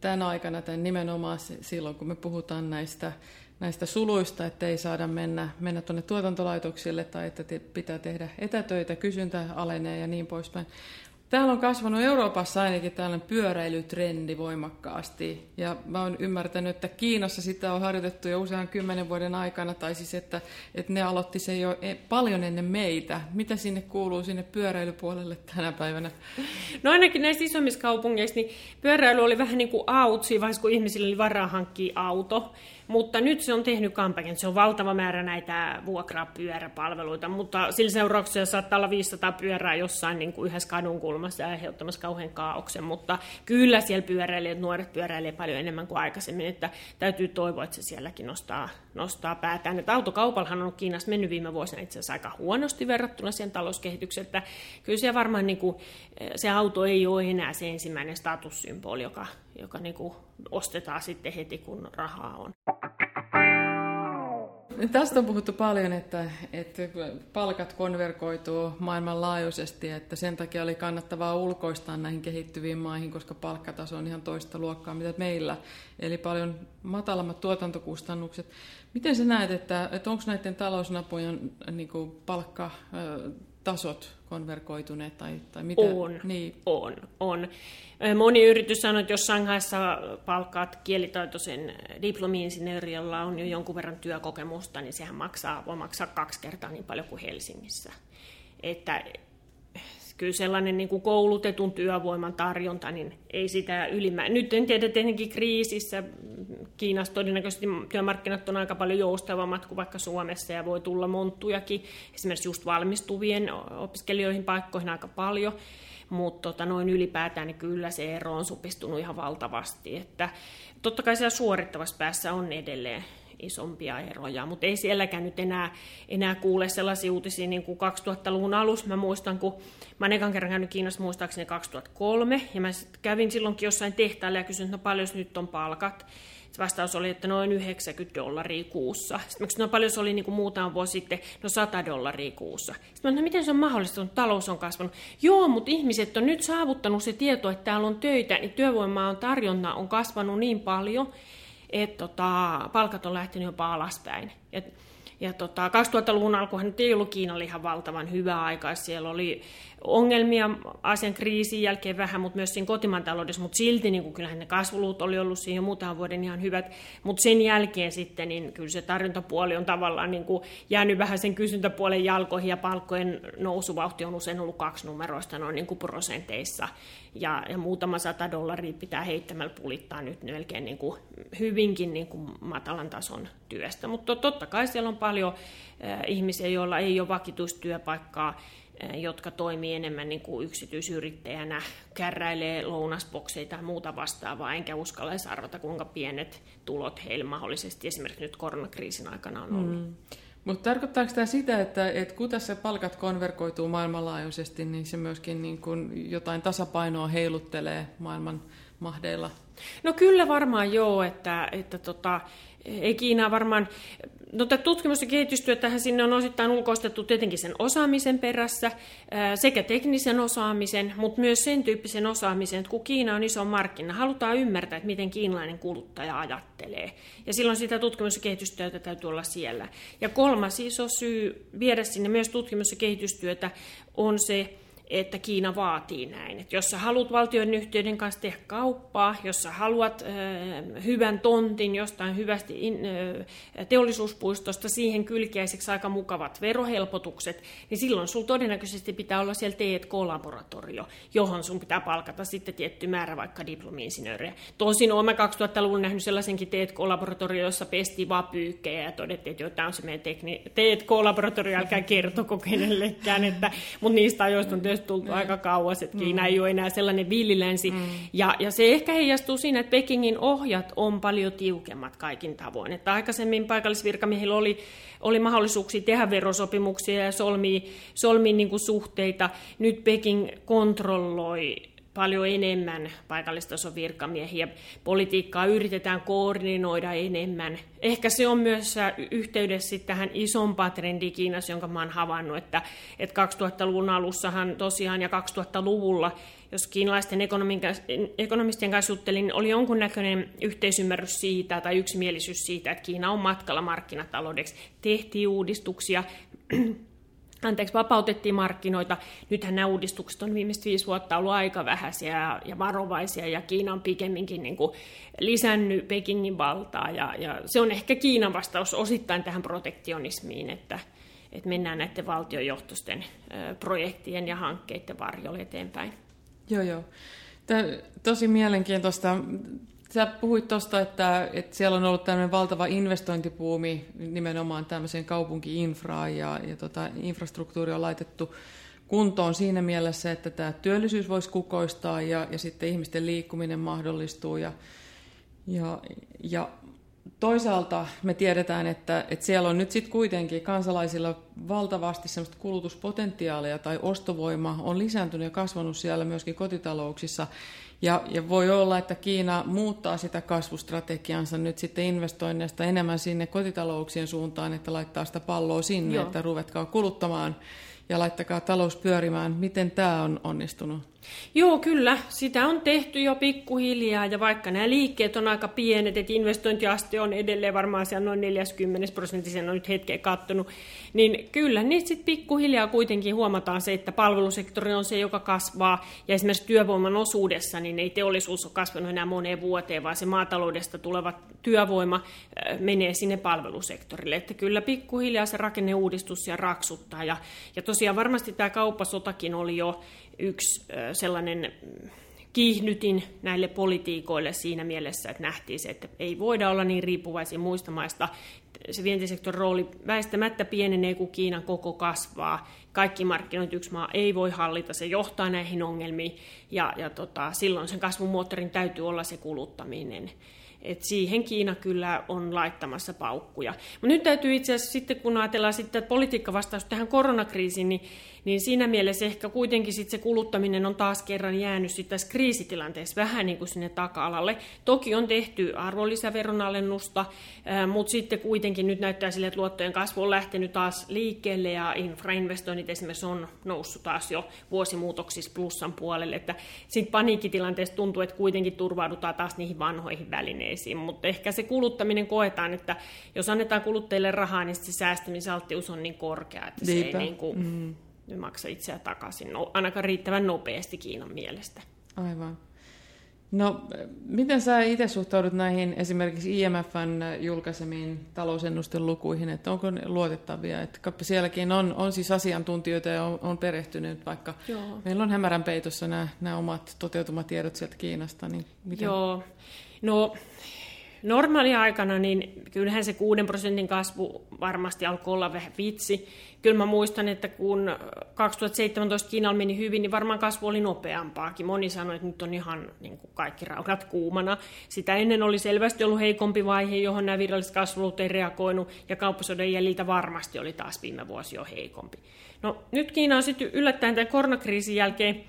tämän aikana, tämän nimenomaan silloin, kun me puhutaan näistä, näistä suluista, että ei saada mennä, mennä tuonne tuotantolaitoksille tai että te, pitää tehdä etätöitä, kysyntä alenee ja niin poispäin. Täällä on kasvanut Euroopassa ainakin tällainen pyöräilytrendi voimakkaasti. Ja mä oon ymmärtänyt, että Kiinassa sitä on harjoitettu jo usean kymmenen vuoden aikana, tai siis että, että ne aloitti se jo e, paljon ennen meitä. Mitä sinne kuuluu sinne pyöräilypuolelle tänä päivänä? No ainakin näissä isommissa kaupungeissa, niin pyöräily oli vähän niin kuin out siinä vaiheessa, kun ihmisillä oli varaa hankkia auto. Mutta nyt se on tehnyt kampanjan. Se on valtava määrä näitä vuokrapyöräpalveluita, mutta sillä seurauksella saattaa olla 500 pyörää jossain niin kuin yhdessä kadun kulmassa ja aiheuttamassa kauhean kaauksen. Mutta kyllä siellä pyöräilijät, nuoret pyöräilijät paljon enemmän kuin aikaisemmin, että täytyy toivoa, että se sielläkin nostaa, nostaa päätään. Että autokaupallahan on Kiinassa mennyt viime vuosina itse asiassa aika huonosti verrattuna siihen talouskehitykseen, että kyllä se varmaan niin kuin, se auto ei ole enää se ensimmäinen statussymboli, joka, joka niin kuin ostetaan sitten heti, kun rahaa on. Tästä on puhuttu paljon, että, että palkat konverkoituu maailmanlaajuisesti, että sen takia oli kannattavaa ulkoistaa näihin kehittyviin maihin, koska palkkataso on ihan toista luokkaa mitä meillä, eli paljon matalammat tuotantokustannukset. Miten sä näet, että, että onko näiden talousnapujen niin palkka tasot konverkoituneet? Tai, tai mitä? On, niin. on, on. Moni yritys sanoo, että jos Shanghaissa palkkaat kielitaitoisen diplomi-insinööri, jolla on jo jonkun verran työkokemusta, niin sehän maksaa, voi maksaa kaksi kertaa niin paljon kuin Helsingissä. Että kyllä sellainen niin kuin koulutetun työvoiman tarjonta, niin ei sitä ylimää. Nyt en tiedä, tietenkin kriisissä Kiinassa todennäköisesti työmarkkinat on aika paljon joustavammat kuin vaikka Suomessa ja voi tulla monttujakin, esimerkiksi just valmistuvien opiskelijoihin paikkoihin aika paljon, mutta tota, noin ylipäätään niin kyllä se ero on supistunut ihan valtavasti. Että totta kai siellä suorittavassa päässä on edelleen isompia eroja, mutta ei sielläkään nyt enää, enää kuule sellaisia uutisia niin kuin 2000-luvun alussa. Mä muistan, kun mä ekan kerran käynyt Kiinassa muistaakseni 2003, ja mä kävin silloinkin jossain tehtaalla ja kysyin, että no paljon nyt on palkat. Se vastaus oli, että noin 90 dollaria kuussa. Sitten mä no paljon se oli niin kuin muutama vuosi sitten, no 100 dollaria kuussa. Sitten mä no miten se on mahdollista, että talous on kasvanut? Joo, mutta ihmiset on nyt saavuttanut se tieto, että täällä on töitä, niin työvoimaa on tarjonna on kasvanut niin paljon, että tota, palkat on lähtenyt jopa alaspäin. Et, ja tota, 2000-luvun alkuhan ei ollut Kiinalle ihan valtavan hyvä aika. Siellä oli ongelmia asian kriisin jälkeen vähän, mutta myös siinä kotimaan taloudessa, mutta silti niin kuin, kyllähän ne kasvuluut oli ollut siinä jo muutaman vuoden ihan hyvät, mutta sen jälkeen sitten niin kyllä se tarjontapuoli on tavallaan niin kuin jäänyt vähän sen kysyntäpuolen jalkoihin ja palkkojen nousuvauhti on usein ollut kaksi numeroista noin niin kuin prosenteissa. Ja, ja muutama sata dollaria pitää heittämällä pulittaa nyt melkein niin kuin hyvinkin niin kuin matalan tason työstä, mutta totta kai siellä on paljon äh, ihmisiä, joilla ei ole vakituista työpaikkaa, Eh, jotka toimii enemmän niin kuin yksityisyrittäjänä, kärräilee lounasbokseja tai muuta vastaavaa, enkä uskalla edes arvata, kuinka pienet tulot heillä mahdollisesti esimerkiksi nyt koronakriisin aikana on ollut. Mm. Mutta tarkoittaako tämä sitä, että, että kun tässä palkat konverkoituu maailmanlaajuisesti, niin se myöskin niin kuin jotain tasapainoa heiluttelee maailman mahdeilla? No kyllä varmaan joo, että, että tota, ei Kiinaa varmaan, No, tutkimus- ja kehitystyötähän sinne on osittain ulkoistettu tietenkin sen osaamisen perässä, sekä teknisen osaamisen, mutta myös sen tyyppisen osaamisen, että kun Kiina on iso markkina, halutaan ymmärtää, että miten kiinalainen kuluttaja ajattelee. Ja silloin sitä tutkimus- ja kehitystyötä täytyy olla siellä. Ja kolmas iso syy viedä sinne myös tutkimus- ja kehitystyötä on se, että Kiina vaatii näin. Että jos sä haluat valtion yhtiöiden kanssa tehdä kauppaa, jos sä haluat äh, hyvän tontin jostain hyvästi in, äh, teollisuuspuistosta, siihen kylkiäiseksi aika mukavat verohelpotukset, niin silloin sulla todennäköisesti pitää olla siellä T&K-laboratorio, johon sun pitää palkata sitten tietty määrä vaikka diplomi-insinöörejä. Tosin olen 2000-luvulla nähnyt sellaisenkin T&K-laboratorio, jossa pesti vaan pyykkejä ja todettiin, että tämä on se meidän tekni- T&K-laboratorio, älkää kertoko kenellekään, että, mutta niistä ajoista on tietysti tultu mm. aika kauas, että Kiina mm. ei ole enää sellainen villilänsi. Mm. Ja, ja se ehkä heijastuu siinä, että Pekingin ohjat on paljon tiukemmat kaikin tavoin. Että aikaisemmin paikallisvirkamiehillä oli, oli mahdollisuuksia tehdä verosopimuksia ja solmia, solmia niin kuin suhteita. Nyt Peking kontrolloi paljon enemmän paikallistason virkamiehiä. Politiikkaa yritetään koordinoida enemmän. Ehkä se on myös yhteydessä tähän isompaan trendiin Kiinassa, jonka oon havainnut, että, että 2000-luvun alussahan tosiaan ja 2000-luvulla, jos kiinalaisten ekonomistien kanssa juttelin, oli jonkunnäköinen yhteisymmärrys siitä tai yksimielisyys siitä, että Kiina on matkalla markkinataloudeksi. Tehtiin uudistuksia, anteeksi, vapautettiin markkinoita. Nythän nämä uudistukset on viimeiset viisi vuotta ollut aika vähäisiä ja varovaisia, ja Kiina on pikemminkin niin kuin lisännyt Pekingin valtaa, ja, ja se on ehkä Kiinan vastaus osittain tähän protektionismiin, että, että mennään näiden valtiojohtoisten projektien ja hankkeiden varjolle eteenpäin. Joo, joo. Tämä, tosi mielenkiintoista. Sä puhuit tuosta, että, että siellä on ollut tämmöinen valtava investointipuumi nimenomaan tämmöiseen kaupunkiinfraan ja, ja tota, infrastruktuuri on laitettu kuntoon siinä mielessä, että tämä työllisyys voisi kukoistaa ja, ja sitten ihmisten liikkuminen mahdollistuu. Ja, ja, ja toisaalta me tiedetään, että, että siellä on nyt sitten kuitenkin kansalaisilla valtavasti semmoista kulutuspotentiaalia tai ostovoima on lisääntynyt ja kasvanut siellä myöskin kotitalouksissa. Ja, ja voi olla, että Kiina muuttaa sitä kasvustrategiansa nyt sitten investoinneista enemmän sinne kotitalouksien suuntaan, että laittaa sitä palloa sinne, Joo. että ruvetkaa kuluttamaan ja laittakaa talous pyörimään. Miten tämä on onnistunut? Joo, kyllä. Sitä on tehty jo pikkuhiljaa ja vaikka nämä liikkeet on aika pienet, että investointiaste on edelleen varmaan siellä noin 40 prosenttia, on nyt hetkeä kattonut, niin kyllä niitä sitten pikkuhiljaa kuitenkin huomataan se, että palvelusektori on se, joka kasvaa ja esimerkiksi työvoiman osuudessa, niin ei teollisuus ole kasvanut enää moneen vuoteen, vaan se maataloudesta tuleva työvoima menee sinne palvelusektorille. Että kyllä pikkuhiljaa se rakenneuudistus ja raksuttaa ja, ja tosiaan varmasti tämä kauppasotakin oli jo yksi sellainen kiihnytin näille politiikoille siinä mielessä, että nähtiin se, että ei voida olla niin riippuvaisia muista maista. Se vientisektorin rooli väistämättä pienenee, kun Kiinan koko kasvaa. Kaikki markkinoit yksi maa ei voi hallita, se johtaa näihin ongelmiin ja, ja tota, silloin sen kasvumoottorin täytyy olla se kuluttaminen. Et siihen Kiina kyllä on laittamassa paukkuja. Mutta nyt täytyy itse asiassa sitten, kun ajatellaan sitten politiikkavastaus tähän koronakriisiin, niin niin siinä mielessä ehkä kuitenkin sit se kuluttaminen on taas kerran jäänyt sit tässä kriisitilanteessa vähän niin kuin sinne taka-alalle. Toki on tehty arvonlisäveron alennusta, mutta sitten kuitenkin nyt näyttää sille, että luottojen kasvu on lähtenyt taas liikkeelle ja infrainvestoinnit esimerkiksi on noussut taas jo vuosimuutoksissa plussan puolelle. Että sitten paniikkitilanteessa tuntuu, että kuitenkin turvaudutaan taas niihin vanhoihin välineisiin, mutta ehkä se kuluttaminen koetaan, että jos annetaan kuluttajille rahaa, niin se säästämisalttius on niin korkea, että se ei niin kuin, mm ne maksa itseään takaisin, no, ainakaan riittävän nopeasti Kiinan mielestä. Aivan. No, miten sä itse suhtaudut näihin esimerkiksi IMFn julkaisemiin talousennusten lukuihin, että onko ne luotettavia? Että sielläkin on, on siis asiantuntijoita ja on, on perehtynyt, vaikka Joo. meillä on hämärän peitossa nämä, nämä omat toteutumatiedot sieltä Kiinasta. Niin miten? Joo, no Normaaliaikana niin kyllähän se 6 prosentin kasvu varmasti alkoi olla vähän vitsi. Kyllä mä muistan, että kun 2017 Kiinalla meni hyvin, niin varmaan kasvu oli nopeampaakin. Moni sanoi, että nyt on ihan niin kuin kaikki raudat kuumana. Sitä ennen oli selvästi ollut heikompi vaihe, johon nämä viralliset kasvulut ei reagoinut, ja kauppasodan jäljiltä varmasti oli taas viime vuosi jo heikompi. No nyt Kiina on sitten yllättäen tämän koronakriisin jälkeen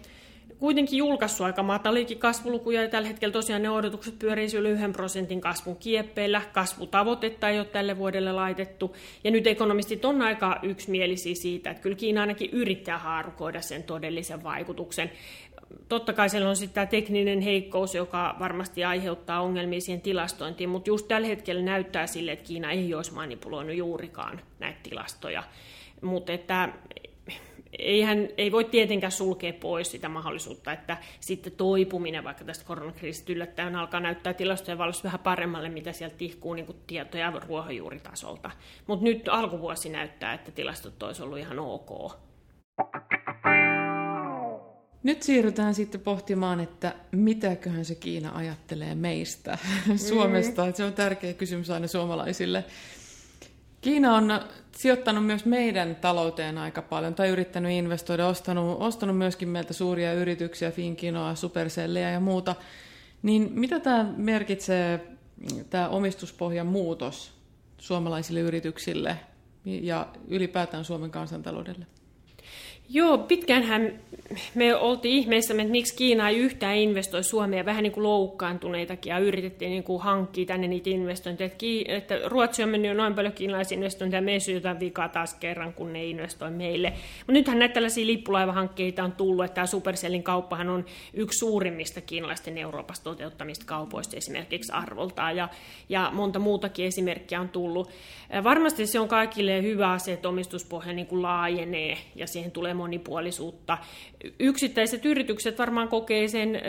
kuitenkin julkaissut aika mataliikin kasvulukuja ja tällä hetkellä tosiaan ne odotukset pyörii yli yhden prosentin kasvun kieppeillä. Kasvutavoitetta ei ole tälle vuodelle laitettu. Ja nyt ekonomistit on aika yksimielisiä siitä, että kyllä Kiina ainakin yrittää haarukoida sen todellisen vaikutuksen. Totta kai siellä on sitten tämä tekninen heikkous, joka varmasti aiheuttaa ongelmia siihen tilastointiin, mutta just tällä hetkellä näyttää sille, että Kiina ei olisi manipuloinut juurikaan näitä tilastoja. Mutta että eihän, ei voi tietenkään sulkea pois sitä mahdollisuutta, että sitten toipuminen vaikka tästä koronakriisistä yllättäen alkaa näyttää tilastojen valossa vähän paremmalle, mitä sieltä tihkuu niin kuin tietoja ruohonjuuritasolta. Mutta nyt alkuvuosi näyttää, että tilastot olisi ollut ihan ok. Nyt siirrytään sitten pohtimaan, että mitäköhän se Kiina ajattelee meistä, Suomesta. Mm. Se on tärkeä kysymys aina suomalaisille. Kiina on sijoittanut myös meidän talouteen aika paljon, tai yrittänyt investoida, ostanut, ostanut myöskin meiltä suuria yrityksiä, Finkinoa, Supercellia ja muuta. Niin mitä tämä merkitsee, tämä omistuspohjan muutos suomalaisille yrityksille ja ylipäätään Suomen kansantaloudelle? Joo, pitkäänhän me oltiin ihmeessä, että miksi Kiina ei yhtään investoi Suomeen, vähän niin kuin loukkaantuneitakin, ja yritettiin niin kuin hankkia tänne niitä investointeja. Että, Ruotsi on mennyt jo noin paljon kiinalaisia investointeja, ja me ei jotain vikaa taas kerran, kun ne investoi meille. Mutta nythän näitä tällaisia lippulaivahankkeita on tullut, että tämä Supercellin kauppahan on yksi suurimmista kiinalaisten Euroopassa toteuttamista kaupoista esimerkiksi arvoltaan, ja, ja monta muutakin esimerkkiä on tullut. Varmasti se on kaikille hyvä asia, että omistuspohja niin kuin laajenee, ja siihen tulee monipuolisuutta. Yksittäiset yritykset varmaan kokee sen äh,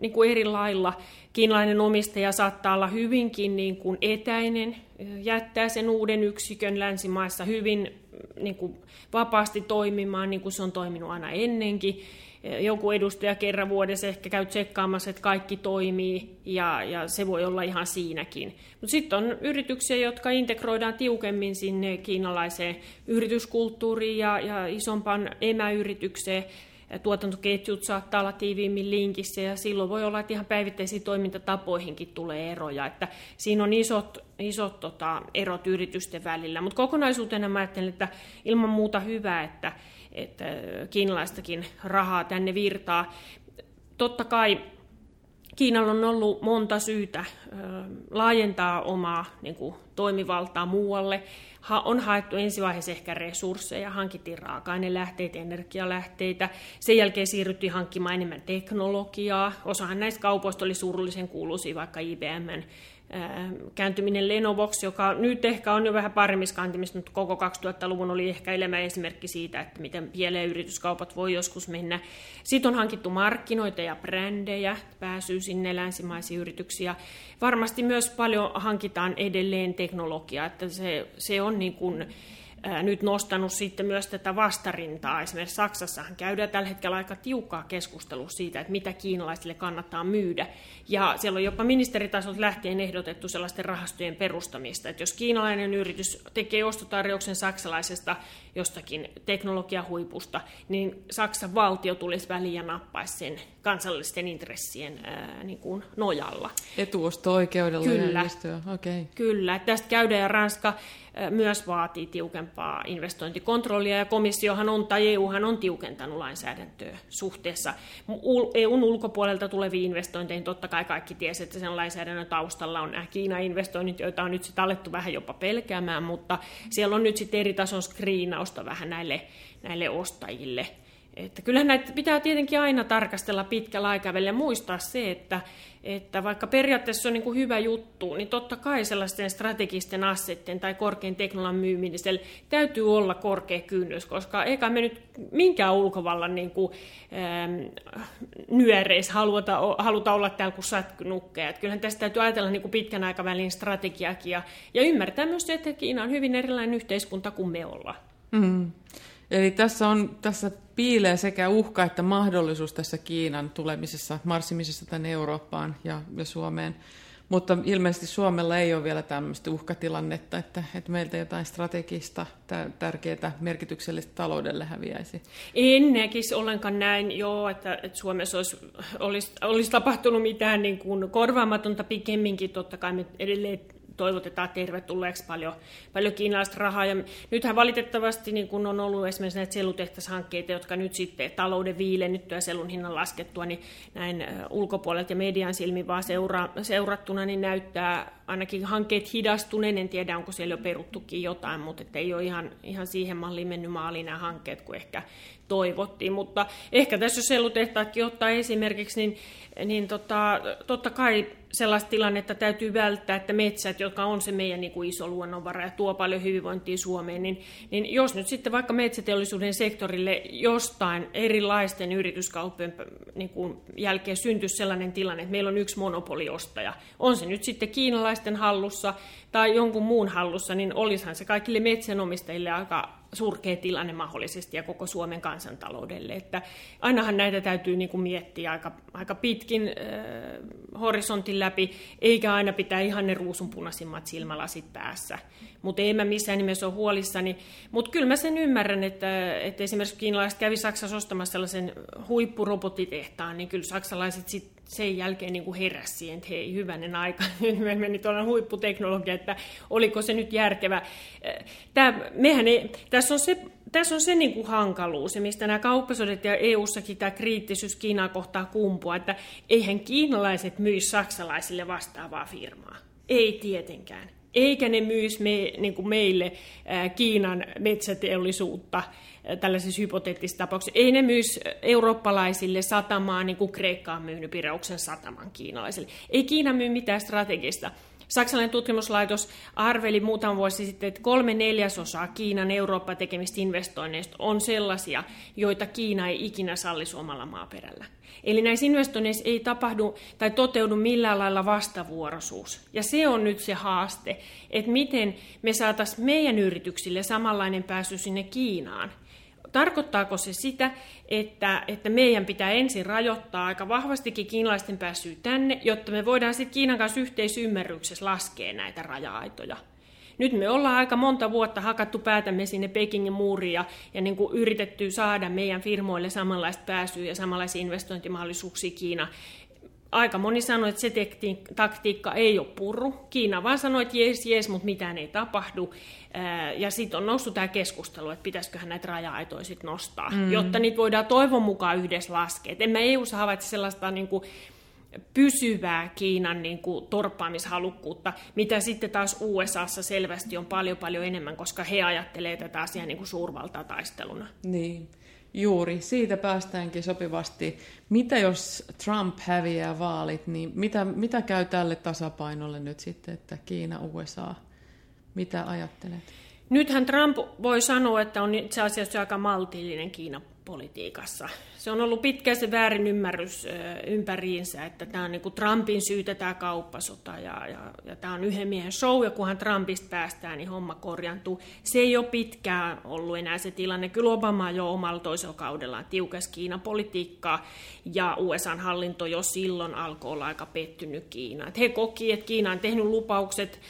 niin kuin eri lailla. Kiinalainen omistaja saattaa olla hyvinkin niin kuin etäinen, jättää sen uuden yksikön länsimaissa hyvin niin kuin vapaasti toimimaan, niin kuin se on toiminut aina ennenkin joku edustaja kerran vuodessa ehkä käy tsekkaamassa, että kaikki toimii, ja, ja se voi olla ihan siinäkin. Mutta sitten on yrityksiä, jotka integroidaan tiukemmin sinne kiinalaiseen yrityskulttuuriin ja, ja isompaan emäyritykseen, tuotantoketjut saattaa olla tiiviimmin linkissä ja silloin voi olla, että ihan päivittäisiin toimintatapoihinkin tulee eroja. Että siinä on isot, isot tota, erot yritysten välillä, mutta kokonaisuutena mä ajattelen, että ilman muuta hyvä, että, että kiinalaistakin rahaa tänne virtaa. Totta kai Kiinalla on ollut monta syytä laajentaa omaa niin kuin, toimivaltaa muualle. Ha, on haettu ensivaiheessa ehkä resursseja, hankittiin raaka-ainelähteitä, energialähteitä. Sen jälkeen siirryttiin hankkimaan enemmän teknologiaa. Osahan näistä kaupoista oli surullisen kuuluisia, vaikka IBMn kääntyminen Lenovox, joka nyt ehkä on jo vähän paremmissa kantimissa, mutta koko 2000-luvun oli ehkä elämä esimerkki siitä, että miten pieleen yrityskaupat voi joskus mennä. Sitten on hankittu markkinoita ja brändejä, pääsyy sinne länsimaisiin yrityksiä. Varmasti myös paljon hankitaan edelleen teknologiaa, että se, se on niin kuin, nyt nostanut sitten myös tätä vastarintaa. Esimerkiksi Saksassahan käydään tällä hetkellä aika tiukkaa keskustelua siitä, että mitä kiinalaisille kannattaa myydä. Ja siellä on jopa ministeritasolta lähtien ehdotettu sellaisten rahastojen perustamista, että jos kiinalainen yritys tekee ostotarjouksen saksalaisesta jostakin teknologiahuipusta, niin Saksan valtio tulisi väliin ja nappaisi sen kansallisten intressien ää, niin kuin nojalla. Etuosto-oikeudella Kyllä. Okay. Kyllä. Tästä käydään ja Ranska myös vaatii tiukempaa investointikontrollia, ja komissiohan on, tai EUhan on tiukentanut lainsäädäntöä suhteessa EUn ulkopuolelta tuleviin investointeihin. Totta kai kaikki tiesi, että sen lainsäädännön taustalla on nämä Kiina-investoinnit, joita on nyt sitten alettu vähän jopa pelkäämään, mutta siellä on nyt sitten eri tason skriinausta vähän näille, näille ostajille. Että kyllähän näitä pitää tietenkin aina tarkastella pitkällä aikavälillä ja muistaa se, että, että vaikka periaatteessa on niin kuin hyvä juttu, niin totta kai sellaisten strategisten assetten tai korkean teknologian myymisellä täytyy olla korkea kynnys, koska eikä me nyt minkään ulkovallan niin kuin, ähm, nyöreissä haluta, haluta olla täällä kuin sätkynukkeja. Että kyllähän tästä täytyy ajatella niin kuin pitkän aikavälin strategiakin ja, ja ymmärtää myös se, että Kiina on hyvin erilainen yhteiskunta kuin me ollaan. Mm. Eli tässä, on, tässä piilee sekä uhka että mahdollisuus tässä Kiinan tulemisessa, marssimisessa tänne Eurooppaan ja, ja Suomeen. Mutta ilmeisesti Suomella ei ole vielä tämmöistä uhkatilannetta, että, että meiltä jotain strategista, tärkeää, merkityksellistä taloudelle häviäisi. En näkisi ollenkaan näin, joo, että, että Suomessa olisi, olisi, olisi tapahtunut mitään niin kuin korvaamatonta pikemminkin. Totta kai me edelleen toivotetaan tervetulleeksi paljon, paljon kiinalaista rahaa. Ja nythän valitettavasti niin kun on ollut esimerkiksi näitä sellutehdashankkeita, jotka nyt sitten talouden viilennyttyä sellun hinnan laskettua, niin näin ulkopuolelta ja median silmin vaan seura, seurattuna, niin näyttää ainakin hankkeet hidastuneen. En tiedä, onko siellä jo peruttukin jotain, mutta ei ole ihan, ihan siihen malliin mennyt maaliin nämä hankkeet, kuin ehkä toivottiin. Mutta ehkä tässä sellutehtaatkin ottaa esimerkiksi, niin, niin tota, totta kai sellaista tilannetta täytyy välttää, että metsät, jotka on se meidän niin kuin iso luonnonvara ja tuo paljon hyvinvointia Suomeen, niin, niin jos nyt sitten vaikka metsäteollisuuden sektorille jostain erilaisten yrityskauppojen niin kuin jälkeen syntyisi sellainen tilanne, että meillä on yksi monopoliostaja, on se nyt sitten kiinalaisten hallussa tai jonkun muun hallussa, niin olisihan se kaikille metsänomistajille aika surkea tilanne mahdollisesti ja koko Suomen kansantaloudelle. Että ainahan näitä täytyy niin kuin miettiä aika, aika pitkin äh, horisontin läpi, eikä aina pitää ihan ne ruusunpunaisimmat silmälasit päässä. Mutta ei mä missään nimessä ole huolissani. Mutta kyllä mä sen ymmärrän, että, että esimerkiksi kiinalaiset kävi Saksassa ostamassa sellaisen huippurobotitehtaan, niin kyllä saksalaiset sit sen jälkeen niin kuin heräsi siihen, että hei, hyvänen aika, nyt me meni tuolla huipputeknologia, että oliko se nyt järkevä. Tämä, mehän ei, tässä on se tässä on se niin kuin hankaluus, ja mistä nämä kauppasodat ja EU-sakin tämä kriittisyys Kiinaa kohtaa kumpua, että eihän kiinalaiset myisi saksalaisille vastaavaa firmaa. Ei tietenkään eikä ne myisi me, niin kuin meille Kiinan metsäteollisuutta tällaisessa hypoteettisessa tapauksessa. Ei ne myisi eurooppalaisille satamaan, niin kuin Kreikka on myynyt Pireuksen sataman kiinalaisille. Ei Kiina myy mitään strategista. Saksalainen tutkimuslaitos arveli muutama vuosi sitten, että kolme neljäsosaa Kiinan Eurooppa tekemistä investoinneista on sellaisia, joita Kiina ei ikinä salli suomalla maaperällä. Eli näissä investoinneissa ei tapahdu tai toteudu millään lailla vastavuoroisuus. Ja se on nyt se haaste, että miten me saataisiin meidän yrityksille samanlainen pääsy sinne Kiinaan. Tarkoittaako se sitä, että, että meidän pitää ensin rajoittaa aika vahvastikin kiinalaisten pääsyä tänne, jotta me voidaan sitten Kiinan kanssa yhteisymmärryksessä laskea näitä raja-aitoja? Nyt me ollaan aika monta vuotta hakattu päätämme sinne Pekingin muuriin ja, ja niin kuin yritetty saada meidän firmoille samanlaista pääsyä ja samanlaisia investointimahdollisuuksia Kiina. Aika moni sanoi, että se taktiikka ei ole purru. Kiina vaan sanoi, että jes, jes, mutta mitään ei tapahdu. Ja sitten on noussut tämä keskustelu, että pitäisiköhän näitä raja-aitoja nostaa, mm. jotta niitä voidaan toivon mukaan yhdessä laskea. Et en mä EU-ssa havaitse sellaista niin kuin, pysyvää Kiinan niin kuin, torppaamishalukkuutta, mitä sitten taas USAssa selvästi on paljon paljon enemmän, koska he ajattelee tätä asiaa niin kuin suurvaltataisteluna. Niin, juuri. Siitä päästäänkin sopivasti. Mitä jos Trump häviää vaalit, niin mitä, mitä käy tälle tasapainolle nyt sitten, että Kiina, USA, mitä ajattelet? Nythän Trump voi sanoa, että on itse asiassa aika maltillinen Kiina politiikassa. Se on ollut pitkä se väärin ymmärrys ympäriinsä, että tämä on niin kuin Trumpin syytä tämä kauppasota ja, ja, ja tämä on yhden miehen show ja kunhan Trumpista päästään, niin homma korjantuu. Se ei ole pitkään ollut enää se tilanne. Kyllä Obama jo omalla toisella kaudellaan tiukas Kiinan politiikkaa ja USAn hallinto jo silloin alkoi olla aika pettynyt Kiinaan. he koki, että Kiina on tehnyt lupaukset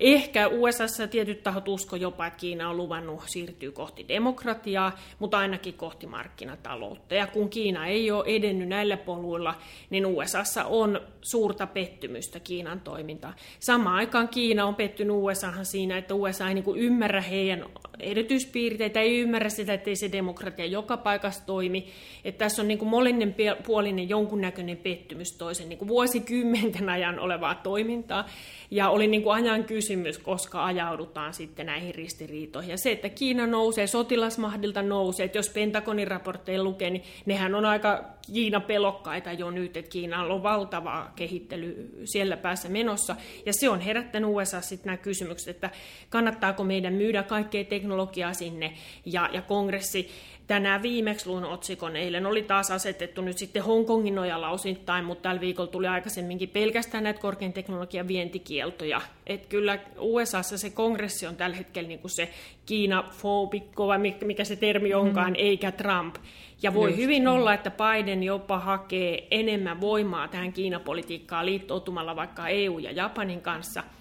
Ehkä USAssa tietyt tahot usko jopa, että Kiina on luvannut siirtyä kohti demokratiaa, mutta ainakin kohti markkinataloutta. Ja kun Kiina ei ole edennyt näillä poluilla, niin USAssa on suurta pettymystä Kiinan toimintaan. Samaan aikaan Kiina on pettynyt USAhan siinä, että USA ei niin ymmärrä heidän erityispiirteitä, ei ymmärrä sitä, että ei se demokratia joka paikassa toimi. Että tässä on niin kuin molinen puolinen jonkunnäköinen pettymys toisen niin vuosikymmenten ajan olevaa toimintaa. Ja oli niin kuin ajan kysymys, koska ajaudutaan sitten näihin ristiriitoihin. Ja se, että Kiina nousee, sotilasmahdilta nousee, että jos Pentagonin raportteja lukee, niin nehän on aika Kiina pelokkaita jo nyt, että Kiinalla on valtava kehittely siellä päässä menossa. Ja se on herättänyt USA sitten nämä kysymykset, että kannattaako meidän myydä kaikkea teknologiaa sinne. Ja, ja kongressi tänään viimeksi luun otsikon. Eilen oli taas asetettu nyt sitten Hongkongin nojalla osittain, mutta tällä viikolla tuli aikaisemminkin pelkästään näitä korkean teknologian vientikieltoja. Et kyllä USAssa se kongressi on tällä hetkellä niin kuin se Kiina-fobikko, vai mikä se termi onkaan, mm. eikä Trump. Ja voi Just, hyvin mm. olla, että Biden jopa hakee enemmän voimaa tähän Kiinapolitiikkaan liittoutumalla vaikka EU ja Japanin kanssa –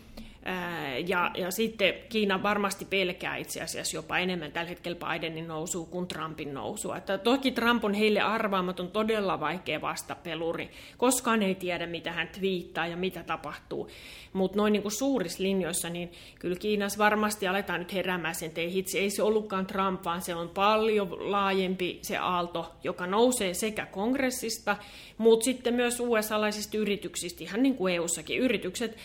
Ja, ja sitten Kiina varmasti pelkää itse asiassa jopa enemmän tällä hetkellä Bidenin nousua kuin Trumpin nousua. Että toki Trump on heille arvaamaton todella vaikea vastapeluri. Koskaan ei tiedä, mitä hän twiittaa ja mitä tapahtuu. Mutta noin niin kuin suurissa linjoissa, niin kyllä Kiinassa varmasti aletaan nyt heräämään sen, että ei hitsi, ei se ollutkaan Trump, vaan se on paljon laajempi se aalto, joka nousee sekä kongressista, mutta sitten myös USA-laisista yrityksistä, ihan niin kuin EU-sakin yritykset,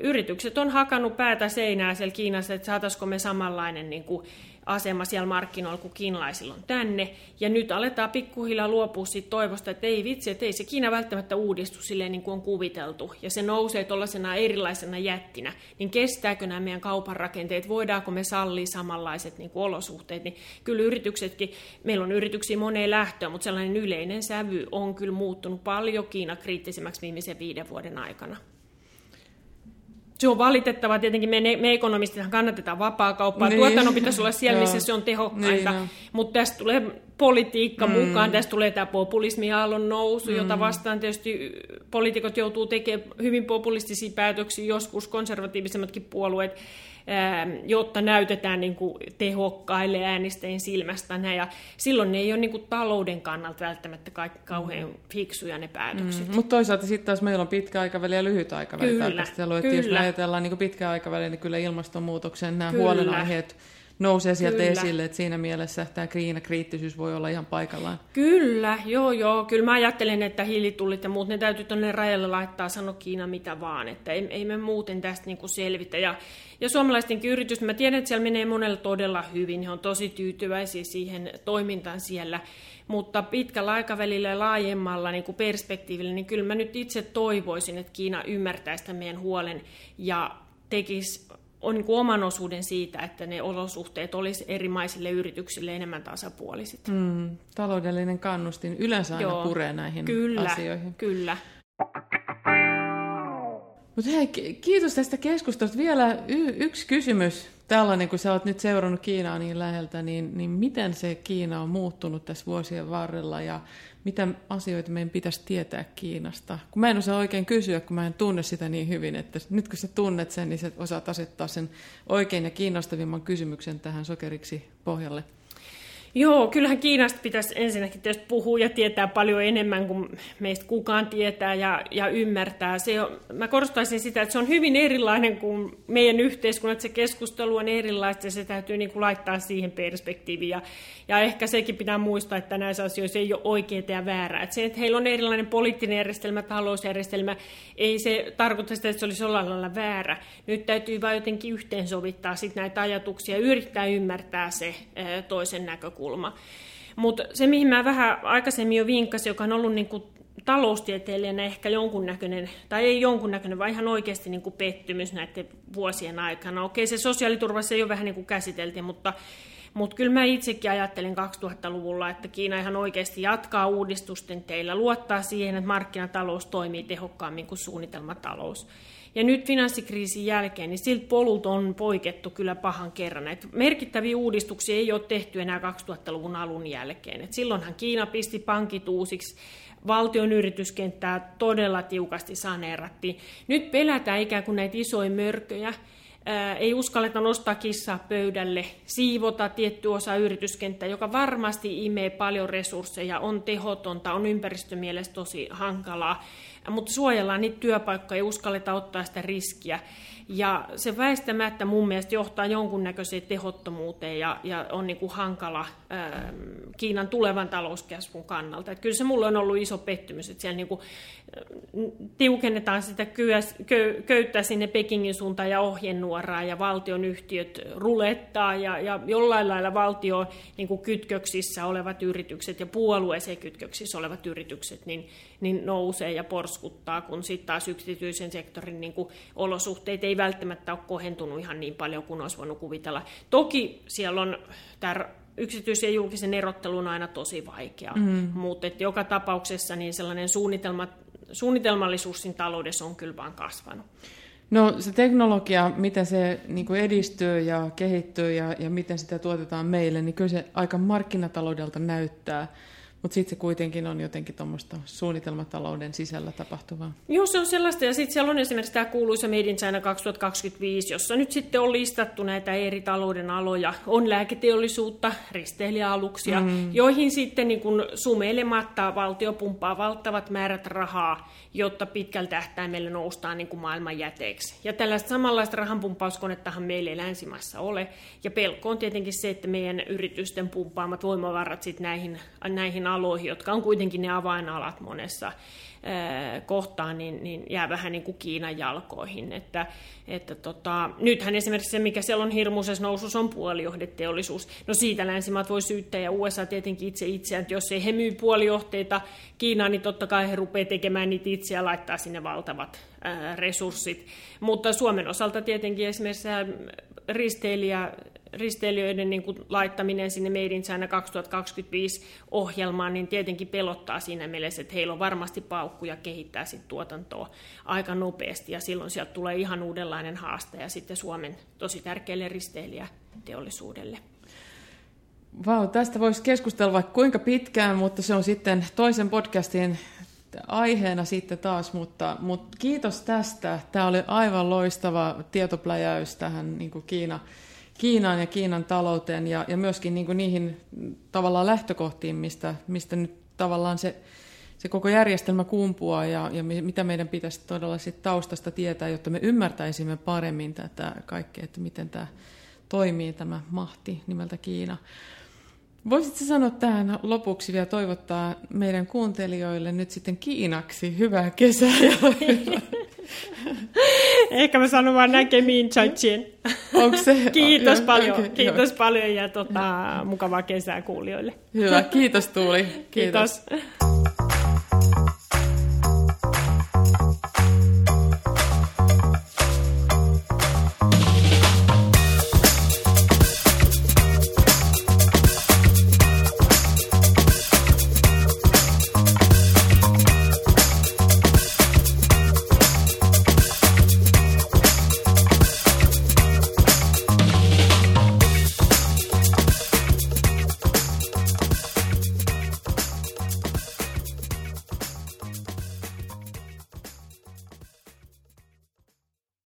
yritykset on hakannut päätä seinää siellä Kiinassa, että saataisiko me samanlainen niin kuin asema siellä markkinoilla kuin kiinalaisilla on tänne. Ja nyt aletaan pikkuhiljaa luopua siitä toivosta, että ei vitsi, että ei se Kiina välttämättä uudistu silleen niin kuin on kuviteltu. Ja se nousee tuollaisena erilaisena jättinä. Niin kestääkö nämä meidän kaupan rakenteet, voidaanko me sallia samanlaiset niin kuin olosuhteet. Niin kyllä yrityksetkin, meillä on yrityksiä moneen lähtöön, mutta sellainen yleinen sävy on kyllä muuttunut paljon Kiina kriittisemmäksi viimeisen viiden vuoden aikana se on valitettavaa, tietenkin me, me ekonomistit kannatetaan vapaa-kauppaa, niin. tuotannon pitäisi olla siellä, missä se on tehokkainta, niin, mutta tästä tulee politiikka mm. mukaan, tästä tulee tämä populismiaallon nousu, mm. jota vastaan tietysti poliitikot joutuu tekemään hyvin populistisia päätöksiä, joskus konservatiivisemmatkin puolueet, jotta näytetään niin kuin tehokkaille äänestäjien silmästä. Ja silloin ne ei ole niin kuin talouden kannalta välttämättä kauhean fiksuja ne päätökset. Mm, mutta toisaalta sitten taas meillä on pitkä aikaväli ja lyhyt aikaväli kyllä, tarkastelu. Että jos me ajatellaan niin pitkä aikaväli, niin kyllä ilmastonmuutoksen nämä kyllä. huolenaiheet nousee sieltä kyllä. esille, että siinä mielessä tämä kriittisyys voi olla ihan paikallaan. Kyllä, joo joo. Kyllä mä ajattelen, että hiilitullit ja muut, ne täytyy tuonne rajalle laittaa, sano Kiina mitä vaan, että ei, ei me muuten tästä niinku selvitä. Ja, ja suomalaistenkin yritys, mä tiedän, että siellä menee monella todella hyvin, he on tosi tyytyväisiä siihen toimintaan siellä, mutta pitkällä aikavälillä ja laajemmalla niin kuin perspektiivillä, niin kyllä mä nyt itse toivoisin, että Kiina ymmärtäisi tämän meidän huolen ja tekisi on niin oman osuuden siitä, että ne olosuhteet olisi eri maisille yrityksille enemmän tasapuoliset. Mm, taloudellinen kannustin yleensä aina Joo, puree näihin kyllä, asioihin. Kyllä, mutta hei, kiitos tästä keskustelusta. Vielä y- yksi kysymys. Tällainen, kun sä oot nyt seurannut Kiinaa niin läheltä, niin, niin miten se Kiina on muuttunut tässä vuosien varrella ja mitä asioita meidän pitäisi tietää Kiinasta? Kun mä en osaa oikein kysyä, kun mä en tunne sitä niin hyvin, että nyt kun sä tunnet sen, niin sä osaat asettaa sen oikein ja kiinnostavimman kysymyksen tähän sokeriksi pohjalle. Joo, kyllähän Kiinasta pitäisi ensinnäkin tietysti puhua ja tietää paljon enemmän kuin meistä kukaan tietää ja, ja ymmärtää. Se on, mä korostaisin sitä, että se on hyvin erilainen kuin meidän yhteiskunnat. Se keskustelu on erilaista ja se täytyy niin kuin laittaa siihen perspektiiviin. Ja, ja ehkä sekin pitää muistaa, että näissä asioissa ei ole oikeaa ja väärää. Että se, että heillä on erilainen poliittinen järjestelmä, talousjärjestelmä, ei se tarkoita sitä, että se olisi jollain lailla väärä. Nyt täytyy vain jotenkin yhteensovittaa sit näitä ajatuksia ja yrittää ymmärtää se toisen näkökulma. Mutta se, mihin mä vähän aikaisemmin jo vinkkasin, joka on ollut niin kuin taloustieteilijänä ehkä jonkunnäköinen, tai ei jonkunnäköinen, vaan ihan oikeasti niin kuin pettymys näiden vuosien aikana. Okei, se sosiaaliturva se jo vähän niin kuin käsiteltiin, mutta mutta kyllä mä itsekin ajattelin 2000-luvulla, että Kiina ihan oikeasti jatkaa uudistusten teillä, luottaa siihen, että markkinatalous toimii tehokkaammin kuin suunnitelmatalous. Ja nyt finanssikriisin jälkeen, niin siltä polut on poikettu kyllä pahan kerran. Et merkittäviä uudistuksia ei ole tehty enää 2000-luvun alun jälkeen. Et silloinhan Kiina pisti pankit uusiksi, valtion yrityskenttää todella tiukasti saneerattiin. Nyt pelätään ikään kuin näitä isoja mörköjä, ei uskalleta nostaa kissaa pöydälle, siivota tietty osa yrityskenttää, joka varmasti imee paljon resursseja, on tehotonta, on ympäristömielestä tosi hankalaa, mutta suojellaan niitä työpaikkoja, ei uskalleta ottaa sitä riskiä. Ja se väistämättä mun mielestä johtaa jonkunnäköiseen tehottomuuteen ja, ja on niin kuin hankala ää, Kiinan tulevan talouskasvun kannalta. Et kyllä se mulle on ollut iso pettymys, että siellä niin kuin, tiukennetaan sitä kyä, kö, köyttä sinne Pekingin suuntaan ja ohjenuoraa ja valtion yhtiöt rulettaa ja, ja jollain lailla valtio niin kuin kytköksissä olevat yritykset ja puolueeseen kytköksissä olevat yritykset niin, niin nousee ja porskuttaa, kun sitten taas yksityisen sektorin niin kuin olosuhteet ei välttämättä ole kohentunut ihan niin paljon kuin olisi voinut kuvitella. Toki siellä on tämä yksityisen ja julkisen erottelu on aina tosi vaikea, mm. mutta joka tapauksessa niin sellainen suunnitelma suunnitelmallisuus siinä taloudessa on kyllä vaan kasvanut. No se teknologia, miten se niin kuin edistyy ja kehittyy ja, ja miten sitä tuotetaan meille, niin kyllä se aika markkinataloudelta näyttää. Mutta sitten se kuitenkin on jotenkin tuommoista suunnitelmatalouden sisällä tapahtuvaa. Joo, se on sellaista. Ja sitten siellä on esimerkiksi tämä kuuluisa Made in China 2025, jossa nyt sitten on listattu näitä eri talouden aloja. On lääketeollisuutta, risteilijäaluksia, mm. joihin sitten niin kun sumeilematta valtio pumppaa valtavat määrät rahaa, jotta pitkällä tähtäimellä noustaan niin kuin maailman jäteeksi. Ja tällaista samanlaista rahanpumppauskonetta meillä ei länsimaissa ole. Ja pelko on tietenkin se, että meidän yritysten pumppaamat voimavarat sit näihin, näihin aloihin, jotka on kuitenkin ne avainalat monessa kohtaan, niin, niin jää vähän niin kuin Kiinan jalkoihin. Että, että tota, nythän esimerkiksi se, mikä siellä on hirmuisessa nousussa, on puolijohdeteollisuus. No siitä länsimaat voi syyttää ja USA tietenkin itse itseään, että jos ei he myy puolijohteita Kiinaan, niin totta kai he rupeaa tekemään niitä itse ja laittaa sinne valtavat ää, resurssit. Mutta Suomen osalta tietenkin esimerkiksi risteilijä risteilijöiden niin kuin laittaminen sinne Made in China 2025 ohjelmaan, niin tietenkin pelottaa siinä mielessä, että heillä on varmasti paukkuja kehittää sit tuotantoa aika nopeasti, ja silloin sieltä tulee ihan uudenlainen haaste, ja sitten Suomen tosi tärkeälle risteilijäteollisuudelle. Vau, tästä voisi keskustella vaikka kuinka pitkään, mutta se on sitten toisen podcastin aiheena sitten taas, mutta, mutta kiitos tästä. Tämä oli aivan loistava tietopläjäys tähän niin Kiina, Kiinaan ja Kiinan talouteen ja, ja myöskin niin kuin niihin tavallaan lähtökohtiin, mistä, mistä nyt tavallaan se, se koko järjestelmä kumpuaa ja, ja mitä meidän pitäisi todella sit taustasta tietää, jotta me ymmärtäisimme paremmin tätä kaikkea, että miten tämä toimii tämä mahti nimeltä Kiina. Voisitko sanoa tähän lopuksi vielä toivottaa meidän kuuntelijoille nyt sitten Kiinaksi hyvää kesää ja Ehkä mä sanon vaan näkemiin, Chachin. Onko se? Kiitos paljon. Okay, kiitos joo. paljon ja tota, mukavaa kesää kuulijoille. Hyvä, kiitos Tuuli. Kiitos. kiitos.